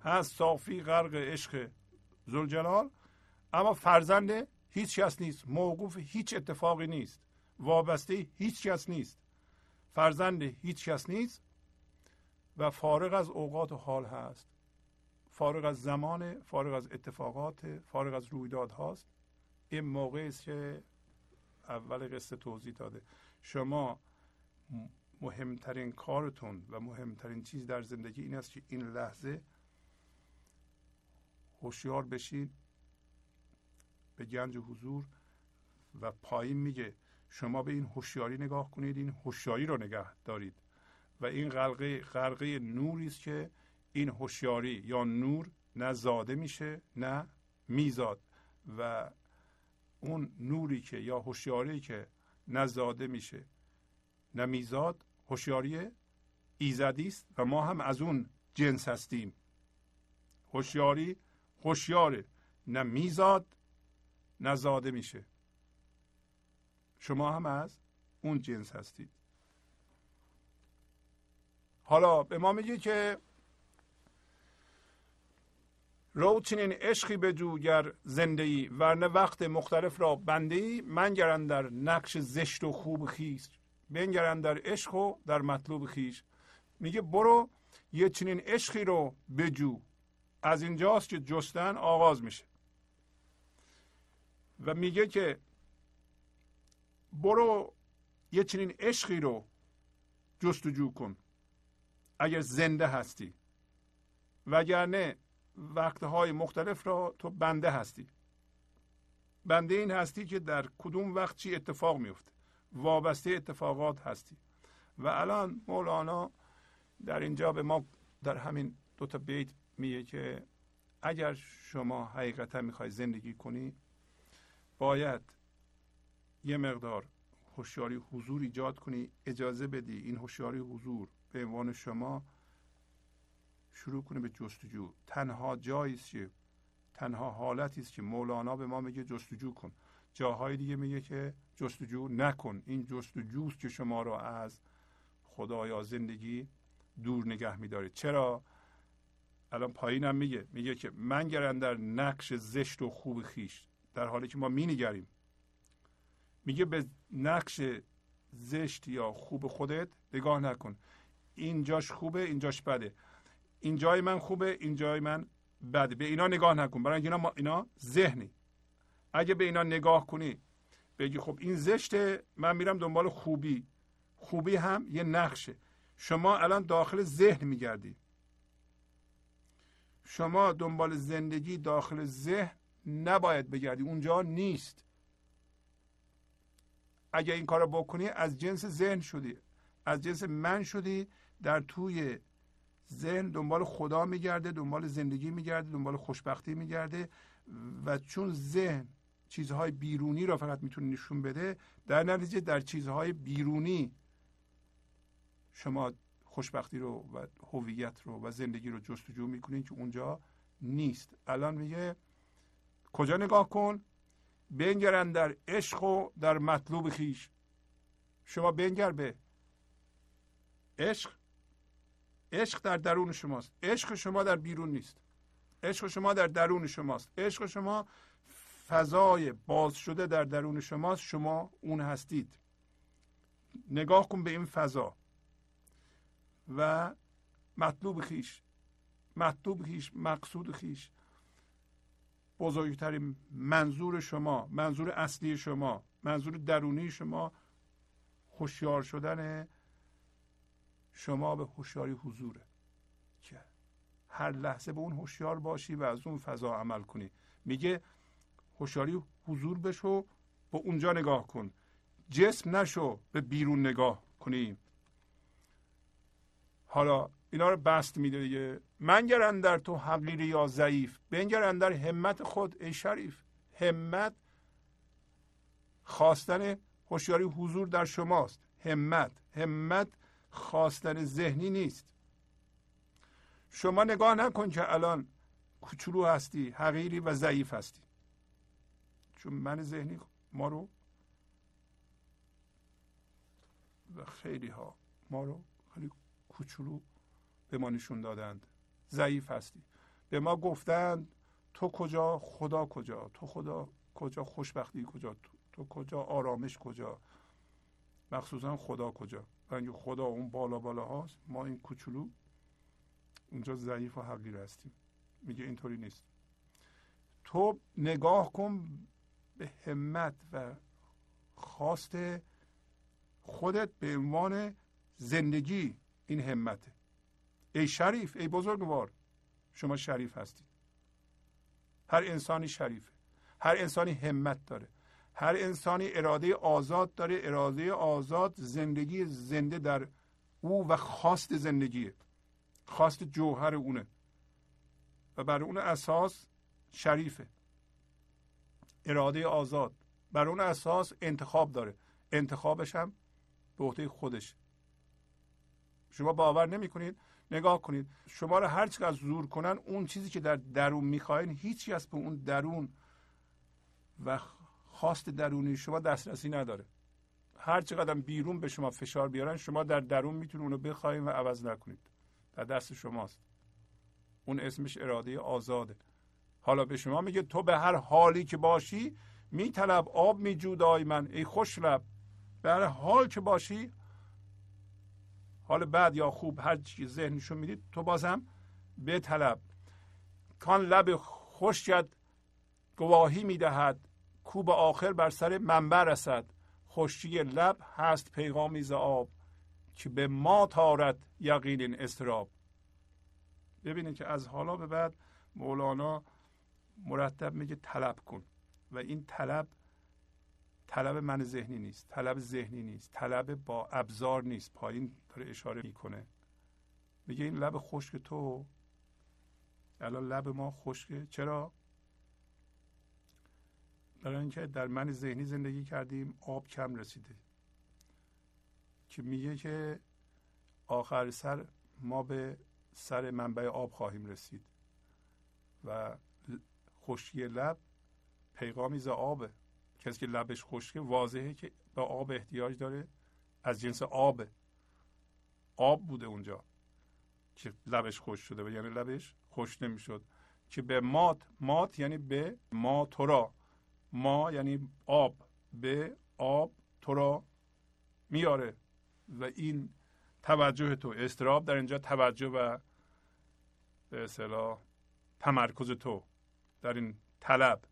هست صافی غرق عشق زلجلال اما فرزند هیچ کس نیست. موقوف هیچ اتفاقی نیست. وابسته هیچ کس نیست. فرزند هیچ کس نیست و فارغ از اوقات و حال هست. فارغ از زمان فارغ از اتفاقات فارغ از رویداد هاست. این موقع است که اول قصه توضیح داده. شما مهمترین کارتون و مهمترین چیز در زندگی این است که این لحظه هوشیار بشید به گنج حضور و پایین میگه شما به این هوشیاری نگاه کنید این هوشیاری رو نگه دارید. و این غرقه غرقه نوری است که این هوشیاری یا نور نه زاده میشه نه میزاد. و اون نوری که یا هوشیاری که نه زاده میشه نه میزاد هوشیاری ایزدی است و ما هم از اون جنس هستیم. هوشیاری هوشیاره نه میزاد نه زاده میشه. شما هم از اون جنس هستید. حالا به ما میگه که رو چنین عشقی به گر زنده ای ورنه وقت مختلف را بنده ای من گرن در نقش زشت و خوب خیش. بنگرن در عشق و در مطلوب خیش. میگه برو یه چنین عشقی رو بجو از اینجاست که جستن آغاز میشه. و میگه که برو یه چنین عشقی رو جستجو کن. اگر زنده هستی. وگرنه وقتهای مختلف را تو بنده هستی. بنده این هستی که در کدوم وقت چی اتفاق میفته وابسته اتفاقات هستی. و الان مولانا در اینجا به ما در همین دو تا بیت میگه که اگر شما حقیقتا می‌خوای زندگی کنی باید یه مقدار هوشیاری حضور ایجاد کنی اجازه بدی این هوشیاری حضور به عنوان شما شروع کنه به جستجو. تنها جایی است که تنها حالتی است که مولانا به ما میگه جستجو کن. جاهای دیگه میگه که جستجو نکن. این جستجوست که شما را از خدا یا زندگی دور نگه میدارید چرا؟ الان پایینم میگه. میگه که من گرن در نقش زشت و خوب خیش در حالی که ما مینگریم. میگه به نقش زشت یا خوب خودت نگاه نکن. اینجاش خوبه اینجاش بده. این جای من خوبه این جای من بده. به اینا نگاه نکن. برای اینا اینا ذهنی. اگه به اینا نگاه کنی بگی خب این زشته من میرم دنبال خوبی. خوبی هم یه نقشه. شما الان داخل ذهن میگردی. شما دنبال زندگی داخل ذهن نباید بگردی. اونجا نیست. اگه این کار بکنی از جنس ذهن شدی از جنس من شدی در توی ذهن دنبال خدا میگرده دنبال زندگی میگرده دنبال خوشبختی میگرده و چون ذهن چیزهای بیرونی را فقط می‌تونه نشون بده در نتیجه در چیزهای بیرونی شما خوشبختی رو و هویت رو و زندگی رو جستجو می‌کنید که اونجا نیست. الان میگه کجا نگاه کن؟ بنگرن در عشق و در مطلوب خیش. شما بنگر به عشق. عشق در درون شماست. عشق شما در بیرون نیست. عشق شما در درون شماست. عشق شما فضای باز شده در درون شماست. شما اون هستید. نگاه کن به این فضا و مطلوب خیش. مطلوب خیش مقصود خیش. بزرگترین منظور شما منظور اصلی شما منظور درونی شما هوشیار شدن شما به هوشیاری حضوره. که هر لحظه به اون هوشیار باشی و از اون فضا عمل کنی. میگه هوشیاری حضور بشو به اونجا نگاه کن. جسم نشو به بیرون نگاه کنی. حالا اینا رو بست میده دیگه. منگر در تو حقیر یا ضعیف بنگر در همت خود ای شریف. همت خواستن هوشیاری حضور در شماست. همت همت خواستن ذهنی نیست. شما نگاه نکن که الان کوچولو هستی حقیری و ضعیف هستی. چون من ذهنی ما رو و خیلی ها ما رو خیلی کوچولو به ما نشون دادند. ضعیف هستی. به ما گفتند تو کجا خدا کجا؟ تو خدا کجا خوشبختی کجا؟ تو, تو کجا آرامش کجا؟ مخصوصا خدا کجا؟ و خدا اون بالا بالا هاست. ما این کوچولو اونجا ضعیف و حقیر هستیم. میگه اینطوری نیست. تو نگاه کن به همت و خواست خودت به عنوان زندگی. این همته. ای شریف ای بزرگوار شما شریف هستید. هر انسانی شریفه. هر انسانی همت داره. هر انسانی اراده آزاد داره. اراده آزاد زندگی زنده در او و خواست زندگیه. خواست جوهر اونه. و بر اون اساس شریفه. اراده آزاد. بر اون اساس انتخاب داره. انتخابش هم به عهده خودش شما باور نمی کنید نگاه کنید. شما رو هر چقدر زور کنن اون چیزی که در درون می‌خواین هیچی از به اون درون و خواست درونی شما دسترسی نداره. هر چقدر بیرون به شما فشار بیارن شما در درون می‌تونید اونو بخواید و عوض نکنید. در دست شماست. اون اسمش اراده آزاده. حالا به شما میگه تو به هر حالی که باشی میطلب آب میجو من. ای خوش لب به هر حال که باشی حال بعد یا خوب هر چی ذهنشون می‌دید تو بازم به طلب. کان لب خشکت گواهی می‌دهد کو به آخر بر سر منبع رسد. خشکی لب هست پیغامی ز آب که به ما تارد یقین این استراب ببینید که از حالا به بعد مولانا مرتب میگه طلب کن. و این طلب طلب من ذهنی نیست طلب ذهنی نیست طلب با ابزار نیست. پایین داره اشاره می‌کنه. میگه این لب خشک تو. الان لب ما خشکه. چرا؟ برای اینکه در من ذهنی زندگی کردیم آب کم رسیده. که میگه که آخر سر ما به سر منبع آب خواهیم رسید. و خشکی لب پیغامی ز آبه. کسی که لبش خشکه واضحه که به آب احتیاج داره. از جنس آب. آب بوده اونجا که لبش خوش شده و یعنی لبش خوش نمی‌شد. که به مات مات یعنی به ما تو را. ما یعنی آب. به آب تو را میاره و این توجه تو استراب در اینجا توجه و به اصطلاح تمرکز تو در این طلب.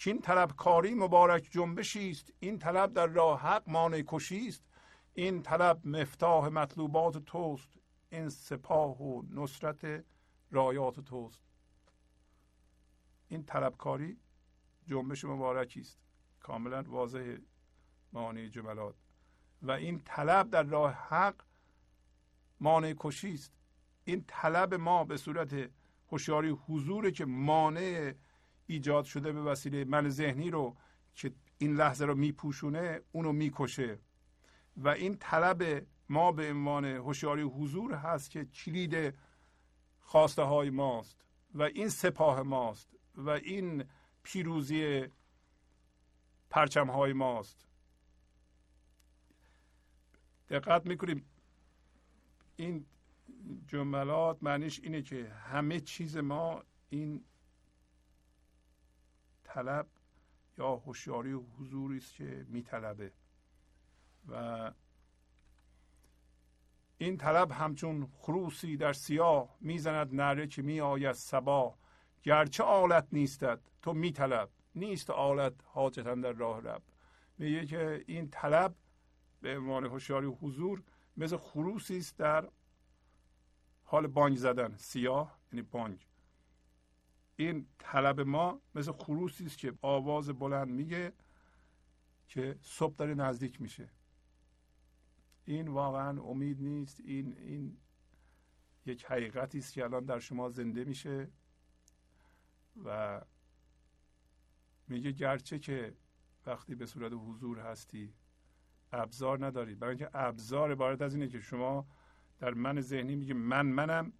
که این طلبکاری مبارک جنبشی است. این طلب در راه حق مانع کشی است. این طلب مفتاح مطلوبات توست. این سپاه و نصرت رایات توست. این طلبکاری جنبش مبارکی است. کاملا واضح معانی جملات. و این طلب در راه حق مانع کشی است. این طلب ما به صورت هوشیاری حضور که مانع ایجاد شده به وسیله من ذهنی رو که این لحظه رو میپوشونه اونو می‌کشه. و این طلب ما به عنوان هوشیاری حضور هست که کلید خواسته های ماست و این سپاه ماست و این پیروزی پرچم های ماست. دقت می‌کنیم. این جملات معنیش اینه که همه چیز ما این طلب یا هوشیاری و حضوری است که میطلبه. و این طلب همچون خروسی در سیاه می‌زند نره که می آید سبا گرچه آلت نیستد تو میطلب. نیست آلت حاجتا در راه رب. میگه که این طلب به عنوان هوشیاری و حضور مثل خروسی است در حال بانگ زدن. سیاه یعنی بانگ. این طلب ما مثل خروسی است که آواز بلند میگه که صبح داره نزدیک میشه. این واقعا امید نیست. این این یک حقیقتی است که الان در شما زنده میشه و میگه گرچه که وقتی به صورت حضور هستی ابزار ندارید برای اینکه ابزار عبارت از اینه که شما در من ذهنی میگه من منم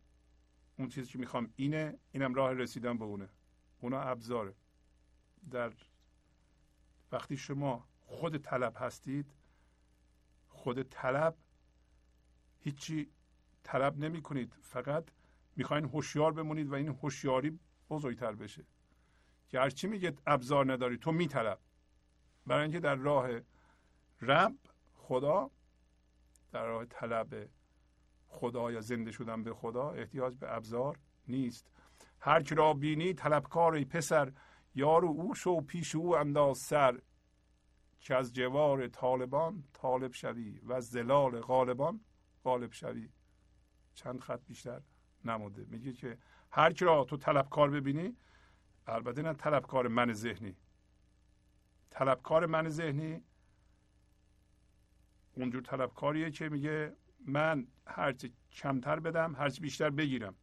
اون چیزی که می‌خوام اینه اینم راه رسیدن به اونه. اونا ابزاره. در وقتی شما خود طلب هستید خود طلب هیچی طلب نمی کنید فقط می‌خواین هوشیار بمونید و این هوشیاری بزرگتر بشه. گرچه میگه ابزار نداری تو میطلب. برای اینکه در راه رب خدا در راه طلب خدا یا زنده شدن به خدا احتیاج به ابزار نیست. هر کی را بینی طلبکاری پسر یارو او شو پیش او انداز سر. که از جوار طالبان طالب شوی و از زلال غالبان غالب شوی. چند خط بیشتر نموده میگه که هر کی را تو طلبکار ببینی البته نه طلبکار من ذهنی. طلبکار من ذهنی اونجور طلبکاریه که میگه من هرچی کمتر بدم هرچی بیشتر بگیرم.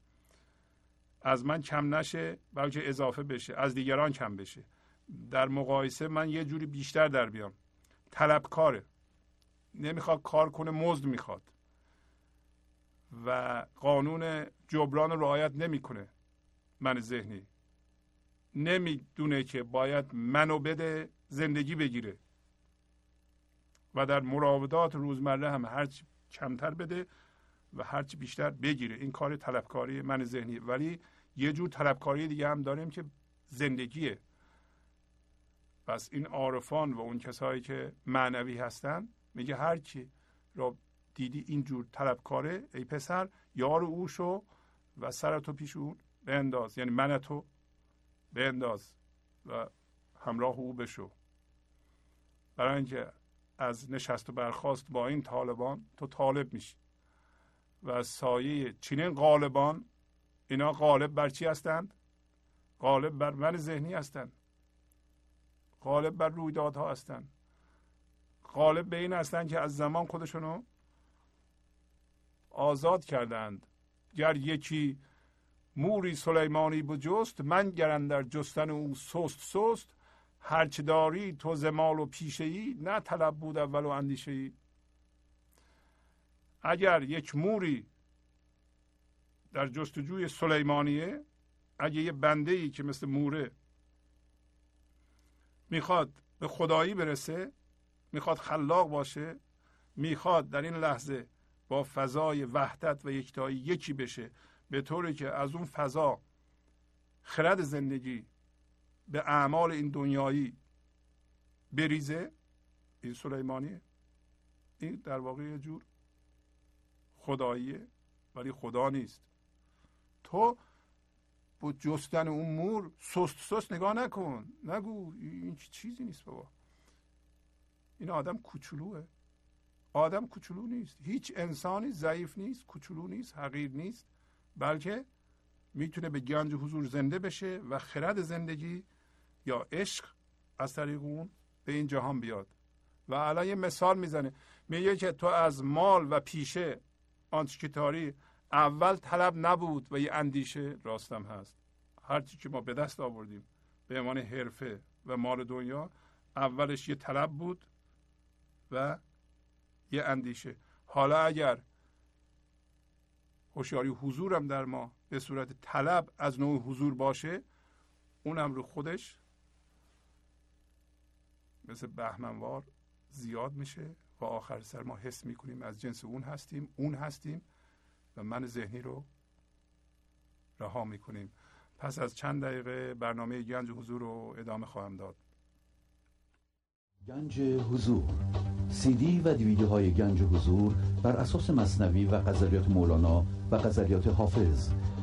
از من کم نشه بلکه اضافه بشه. از دیگران کم بشه. در مقایسه من یه جوری بیشتر در بیام. طلبکاره. نمی‌خواد کار کنه مزد می‌خواد. و قانون جبران رعایت نمی‌کنه من ذهنی. نمی‌دونه که باید منو بده زندگی بگیره. و در مراودات روزمره هم هرچی کمتر بده و هرچی بیشتر بگیره. این کار طلبکاری من ذهنی. ولی یه جور طلبکاری دیگه هم داریم که زندگیه. پس این عارفان و اون کسایی که معنوی هستن میگه هر کی را دیدی اینجور طلبکاره ای پسر یار او شو و سرتو پیش اون بنداز یعنی من تو بنداز و همراه او بشو. برای اینکه از نشست و برخواست با این طالبان تو طالب میشی. و سایه چنین غالبان اینا غالب بر چی هستند؟ غالب بر من ذهنی هستند. غالب بر رویدادها هستند. غالب به این هستند که از زمان خودشونو آزاد کردند. گر یکی موری سلیمانی بجست من گرن در جستن او سست سست هرچه داری تو زمال و پیشه ای نه طلب بود اول و اندیشه ای اگر یک موری در جستجوی سلیمانیه اگه یه بنده ای که مثل موره می‌خواد به خدایی برسه می‌خواد خلاق باشه می‌خواد در این لحظه با فضای وحدت و یکتایی یکی بشه به طوری که از اون فضا خرد زندگی به اعمال این دنیایی بریزه این سلیمانیه. این در واقع یه جور خداییه ولی خدا نیست. تو با جستن اون مور سست سست نگاه نکن. نگو این چیزی نیست بابا. این آدم کوچولوه. آدم کوچولو نیست. هیچ انسانی ضعیف نیست کوچولو نیست حقیر نیست. بلکه می‌تونه به گنج حضور زنده بشه و خرد زندگی یا عشق از طریق اون به این جهان بیاد. و الان یه مثال می‌زنه. میگه که تو از مال و پیشه آنچه اول طلب نبود و یه اندیشه راستم هست. هرچی که ما به دست آوردیم به عنوان حرفه و مال دنیا اولش یه طلب بود و یه اندیشه. حالا اگر هوشیاری حضورم در ما به صورت طلب از نوع حضور باشه اونم رو خودش مثل بهمنوار زیاد میشه و آخر سر ما حس می‌کنیم از جنس اون هستیم اون هستیم و من ذهنی رو رها می‌کنیم. پس از چند دقیقه برنامه گنج حضور رو ادامه خواهم داد. گنج حضور سی دی و دیویدیو های گنج حضور بر اساس مصنوی و قذریات مولانا و قذریات حافظ.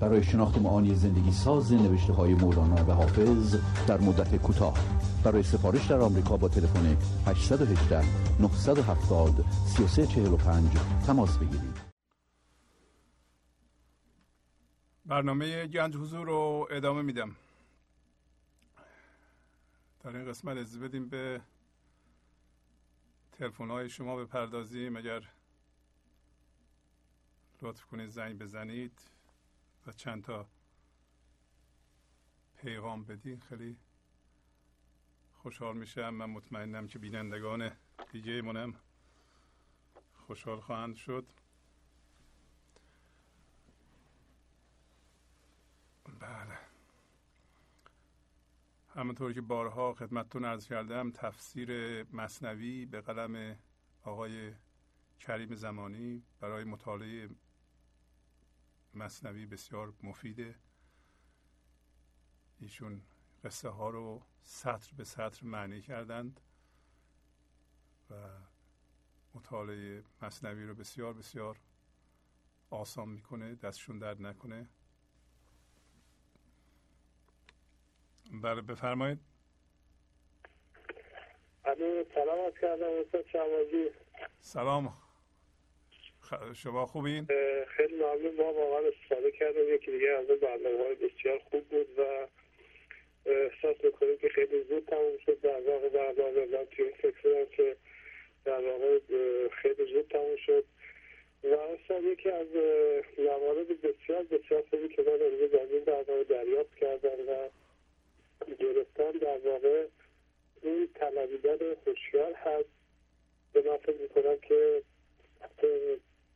برای شناخت معانی زندگی ساز نوشته های مولانا و حافظ در مدت کوتاه. برای سفارش در آمریکا با تلفن 818 970 3345 تماس بگیرید. برنامه گنج حضور رو ادامه میدم. در این قسمت از بدیم به تلفن های شما بپردازیم. اگر لطف کنید زنگ بزنید. و چند تا پیغام بدین خیلی خوشحال میشم من مطمئنم که بینندگان دیگه منم خوشحال خواهند شد. بله. همونطور که بارها خدمتتون ارز کردم تفسیر مصنوی به قلم آقای کریم زمانی برای مطالعه مصنوی بسیار مفیده. ایشون قصه ها رو سطر به سطر معنی کردند و مطالعه مصنوی رو بسیار بسیار آسان می‌کنه دستشون درد نکنه. بله بفرمایید. سلام کردم استاد سلام. شما خوبین؟ خیلی ممنون. ما واقعا استفاده کردم یکی دیگه از برنامه های بسیار خوب بود و احساس می‌کنیم که خیلی زود تموم شد در واقع برنامه من توی این فکر که در واقع خیلی زود تموم شد. و اصلا یکی از موارد بسیار بسیار خوبی که من امروز از این برنامه دریافت کردم و گرفتم در واقع این طلبیدن خوشیار هست. به من فکر می‌کنم که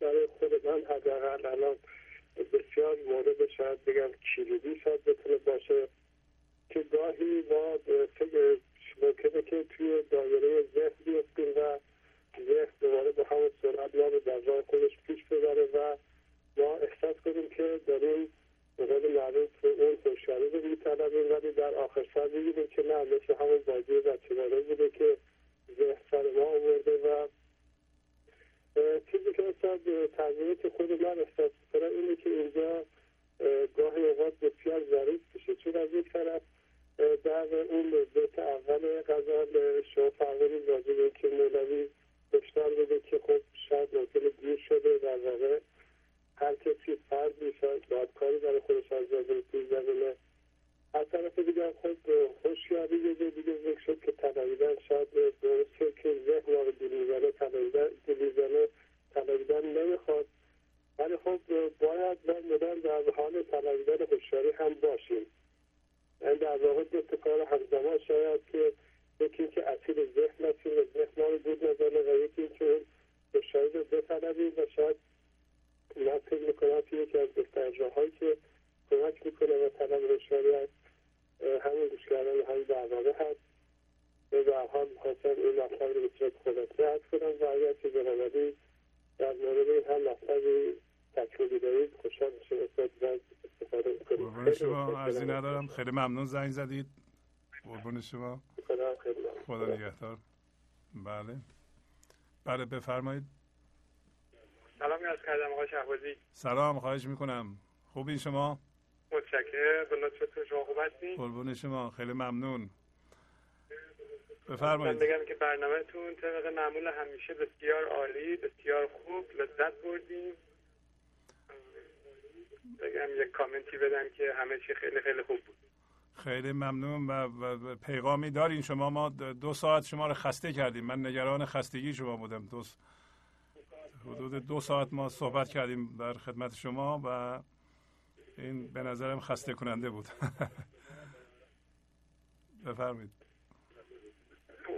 برای خود من حداقل الان بسیار مورد شاید بگم کلیدی شاید بتونه باشه که گاهی ما فکر ممکنه که توی دایره ذهن بیفتیم و ذهن دوباره به همون سرعت ما رو در راه خودش پیش ببره و ما احساس کنیم که داریم به قول معروف اون هوشیاری رو میطلبیم ولی در آخر سر می‌بینیم که نه مثل همون بازی بچگانه بوده که ذهن سر ما آورده و چیزی که اصلا تغییرات خود من احساس کنم اینه که اینجا گاهی اوقات بسیار ظریف بشه چون از یک طرف در اون بیت اول غزل شما فرمودید راجع به که مولوی هشدار بده که خب شاید ممکنه دیر شده در واقع هر کسی فردی شاید باید کاری برای خودش انجام بده توی زمینه از طرف دیگر خب هوشیاری یه جای دیگه ذکر شد که تنویدن شاید درسته که ذهن رو دور می‌زنه تنویدن تنویدن نمی‌خواد ولی خب باید ما مدام در حال تنویدن هوشیاری هم باشیم یعنی در واقع دو کار همزمان شاید که یکی اینکه اسیر ذهن نشیم و ذهن ما رو دور نزنه و یکی اینکه اون هوشیاری رو بطلبیم و شاید من فکر می‌کنم که یکی از بهترین هایی که کمک می‌کنه و طلب هوشیاری هست همین گوش کردن همین برنامه هست به هر حال می‌خواستم این مطلب رو به صورت خلاصه عرض کنم و اگر که جنابالی در مورد این هم مطلبی تکمیلی دارید خوشحال میشم استفاده قربون عرضی ندارم. خیلی ممنون زنگ زدید. قربون شما. خدا نگهدار. بله. بله بفرمایید. سلام از کردم آقای شهبازی. سلام خواهش می‌کنم. خوبین شما؟ متشکر به لطفتون شما خوب هستین؟ قربون شما خیلی ممنون. بفرمایید. من بگم که برنامهتون طبق معمول همیشه بسیار عالی بسیار خوب لذت بردیم. کامنتی بدم که همه چی خیلی خیلی خوب بود. خیلی ممنون و, پیغامی دارین. شما ما دو ساعت شما رو خسته کردیم. من نگران خستگی شما بودم. دو حدود دو ساعت ما صحبت کردیم در خدمت شما و این به نظرم خسته کننده بود. بفرمایید.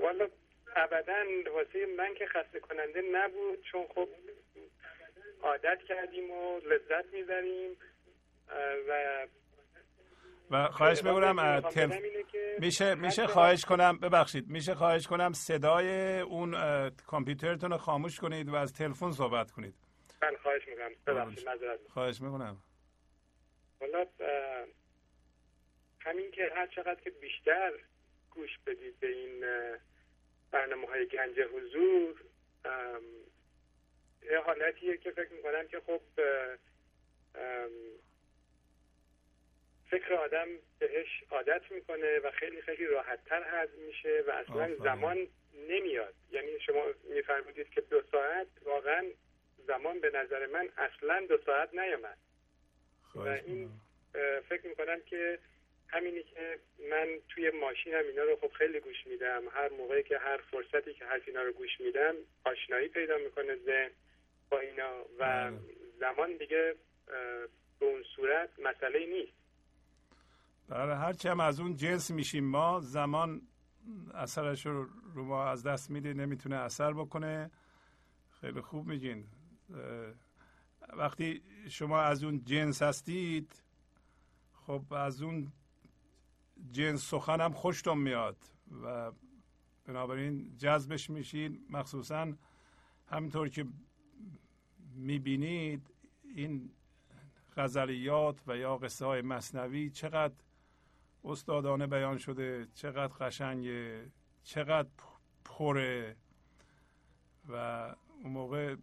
والا ابدا واسه من که خسته کننده نبود چون خب عادت کردیم و لذت می‌بریم. و و خواهش می‌کنم تلف... میشه میشه خواهش کنم ببخشید میشه خواهش کنم صدای اون کامپیوترتون رو خاموش کنید و از تلفن صحبت کنید. من خواهش می‌کنم. ببخشید خواهش می‌کنم. حالا همین که هر چقدر که بیشتر گوش بدید به این برنامه های گنج حضور یه حالتیه که فکر می‌کنم که خب فکر آدم بهش عادت می‌کنه و خیلی خیلی راحتتر هضم میشه و اصلا زمان نمیاد. یعنی شما میفرمودید که دو ساعت واقعا زمان به نظر من اصلا دو ساعت نیامد. و این فکر می‌کنم که همینی که من توی ماشینم اینا رو خب خیلی گوش میدم. هر موقعی که هر فرصتی که هست اینا رو گوش میدم آشنایی پیدا می‌کنه ذهن با اینا و زمان دیگه به اون صورت مسئله نیست. بله هرچی هم از اون جنس میشیم ما زمان اثرش رو رو ما از دست میده نمی‌تونه اثر بکنه. خیلی خوب میگین. وقتی شما از اون جنس هستید خب از اون جنس سخن هم خوشتون میاد و بنابراین جذبش میشین. مخصوصا همینطور که می‌بینید این غزلیات و یا قصه های مصنوی چقدر استادانه بیان شده. چقدر قشنگه. چقدر پره. و اون موقع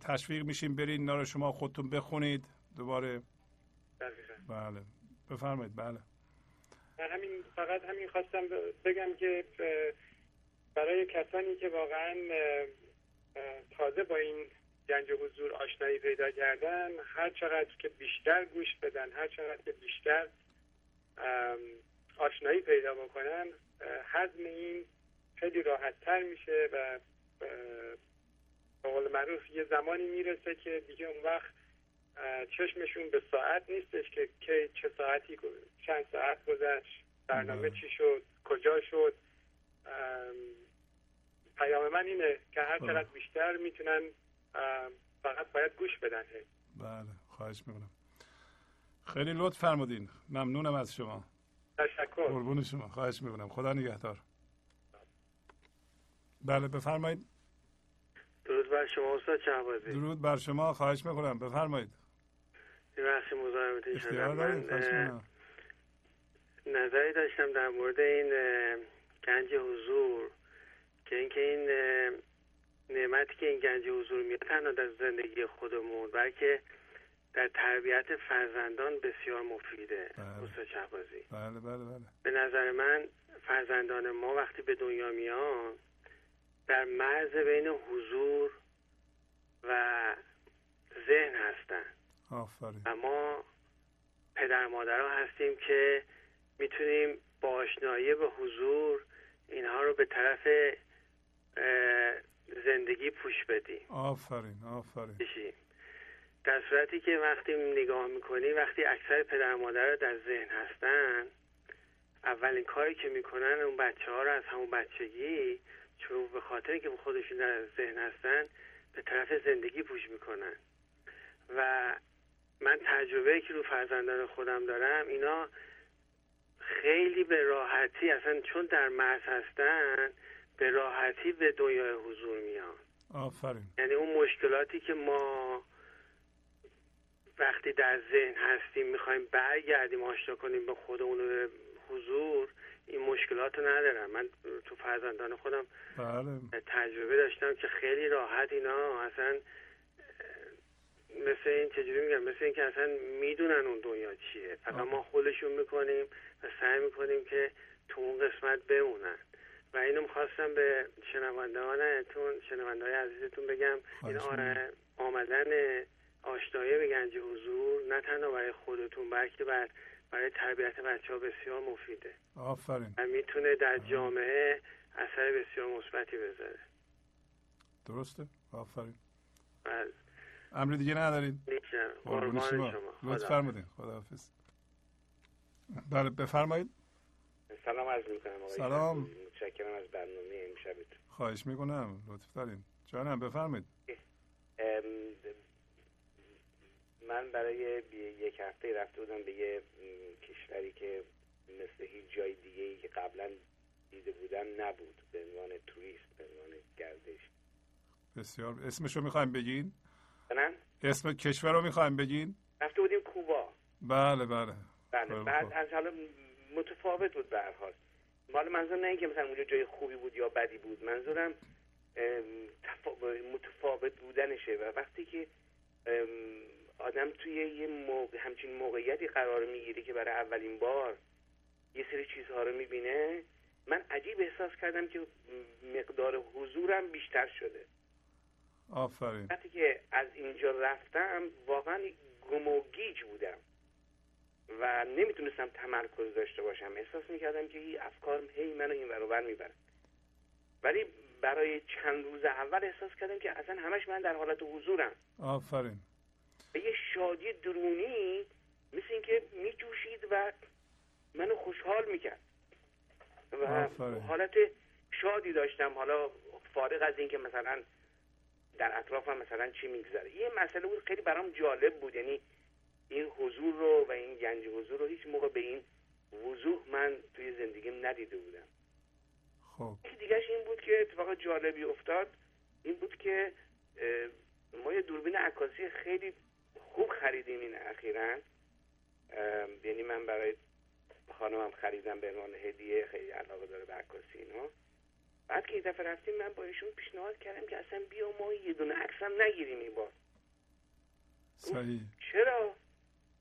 تشویق میشیم برید اینا رو شما خودتون بخونید. دوباره. بله. بفرمایید. بله. همین فقط همین خواستم بگم که برای کسانی که واقعا تازه با این گنج حضور آشنایی پیدا کردن هر چقدر که بیشتر گوش بدن هر چقدر که بیشتر آشنایی پیدا بکنن حزم این خیلی راحت تر میشه و به قول معروف یه زمانی می‌رسه که دیگه اون وقت چشمشون به ساعت نیستش که که چه ساعتی چند ساعت گذشت برنامه چی شد کجا شد. پیام من اینه که هر چقدر بیشتر می‌تونن فقط باید گوش بدن بله خواهش می‌کنم. خیلی لطف فرمودین. ممنونم از شما. تشکر. قربون شما. خواهش می‌کنم. خدا نگهدار. بله بفرمایید. درود بر شما استاد شهبازی. درود بر شما. خواهش می‌کنم. بفرمایید. بخش مزاحمتون شدم من نظری داشتم در مورد این گنج حضور که اینکه این نعمتی که این گنج حضور میاد تنها در زندگی خودمون بلکه در تربیت فرزندان بسیار مفیده بله. استاد شهبازی. بله بله بله. به نظر من فرزندان ما وقتی به دنیا میان در مرز بین حضور و ذهن هستن. آفرین. و ما پدر مادرها هستیم که می‌تونیم با آشنایی به حضور اینها رو به طرف زندگی پوش بدیم. آفرین آفرین. در صورتی که وقتی نگاه می‌کنی وقتی اکثر پدر مادر در ذهن هستن اولین کاری که می‌کنن اون بچه ها رو از همون بچگی چون به خاطر که خودشون در ذهن هستن به طرف زندگی پوش می‌کنن. و من تجربه که رو فرزندان خودم دارم اینا خیلی به راحتی اصلا چون در مرز هستن به راحتی به دنیای حضور میان. آفرین. یعنی اون مشکلاتی که ما وقتی در ذهن هستیم می‌خوایم برگردیم آشنا کنیم به خودمون به حضور این مشکلات رو ندارم. من تو فرزندان خودم بله. تجربه داشتم که خیلی راحت اینا اصلا مثل این چجوری میگم؟ مثل این که اصلا می‌دونن اون دنیا چیه. فقط ما خودشون می‌کنیم و سعی می‌کنیم که تو اون قسمت بمونن. و اینو می‌خواستم به شنوندهانتون شنونده های عزیزتون بگم. این آمدن آشنایی به گنج حضور نه تنها برای خودتون بلکه بر برای تربیت بچه ها بسیار مفیده. آفرین. و می‌تونه در جامعه اثر بسیار مثبتی بذاره. درسته؟ آفرین. بله. امر دیگه ندارید قربان شما. لطف فرمودین. خداحافظ. بله بفرمایید. سلام عرض می‌کنم سلام. متشکرم از برنامه امشبتون. خواهش می‌کنم. لطف دارین. جانم بفرمایید. من برای یک هفته رفته بودم به یه کشوری که مثل هیچ جای دیگه ای که قبلا دیده بودم نبود. به عنوان توریست به عنوان گردش. بسیار. اسمش رو می‌خوایم بگین؟ من؟ اسم کشور رو می‌خوایم بگین؟ رفته بودیم کوبا. بله بله. بله بعد از حالا متفاوت بود به هر حال. مال منظور نه اینکه مثلا اونجا جای خوبی بود یا بدی بود. منظورم متفاوت بودنشه. و وقتی که آدم توی یه موقع همچین موقعیتی قرار می‌گیره که برای اولین بار یه سری چیزها رو می‌بینه. من عجیب احساس کردم که مقدار حضورم بیشتر شده. آفرین. وقتی که از اینجا رفتم واقعا گموگیج بودم و نمی‌تونستم تمرکز داشته باشم. احساس می‌کردم که این افکار هی منو این برابر می‌برن ولی برای چند روز اول احساس کردم که اصلا همش من در حالت حضورم. آفرین. به یه شادی درونی مثل اینکه میجوشید و منو خوشحال می‌کرد. و حالت شادی داشتم. حالا فارغ از اینکه مثلا در اطرافم مثلا چی میگذره. یه مسئله بود خیلی برام جالب بود. یعنی این حضور رو و این گنج حضور رو هیچ موقع به این وضوح من توی زندگیم ندیده بودم. خب. دیگهش این بود که اتفاق جالبی افتاد. این بود که ما یه دوربین عکاسی خیلی خوب خریدیم این اخیرا؟ یعنی من برای خانمم خریدم به عنوان هدیه خیلی علاقه داره به عکاسی اینا. بعد که این دفعه رفتیم من با ایشون پیشنهاد کردم که اصلا بیا ما یه دونه عکس هم نگیریم این بار. صحیح. چرا؟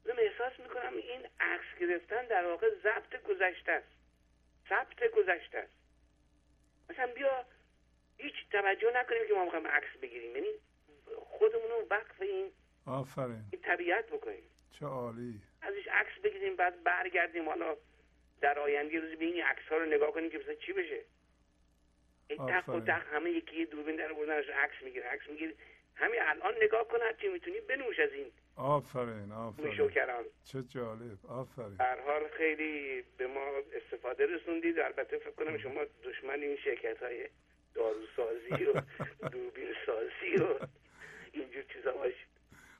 من احساس می‌کنم این عکس گرفتن در واقع ضبط گذشته است. ثبت گذشته است. مثلا بیا هیچ توجه نکنیم که ما می‌خوایم عکس بگیریم. یعنی خودمون رو وقف این آفرین. این طبیعت بکنیم. چه عالی. ازش عکس بگیریم بعد برگردیم. حالا در آینده روزی به این عکس ها رو نگاه کنیم که مثلا چی بشه. این تق و تق همه یکی دوربین در بردن عکس می‌گیره. عکس می‌گیره. همین الان نگاه کن چی می‌تونی بنوش از این. آفرین آفرین. شوکران چه جالب. آفرین. در حال خیلی به ما استفاده رسوندید. البته فکر کنم شما دشمن این شرکت های داروسازی و دوربین سازی و اینجور چیزا باشید.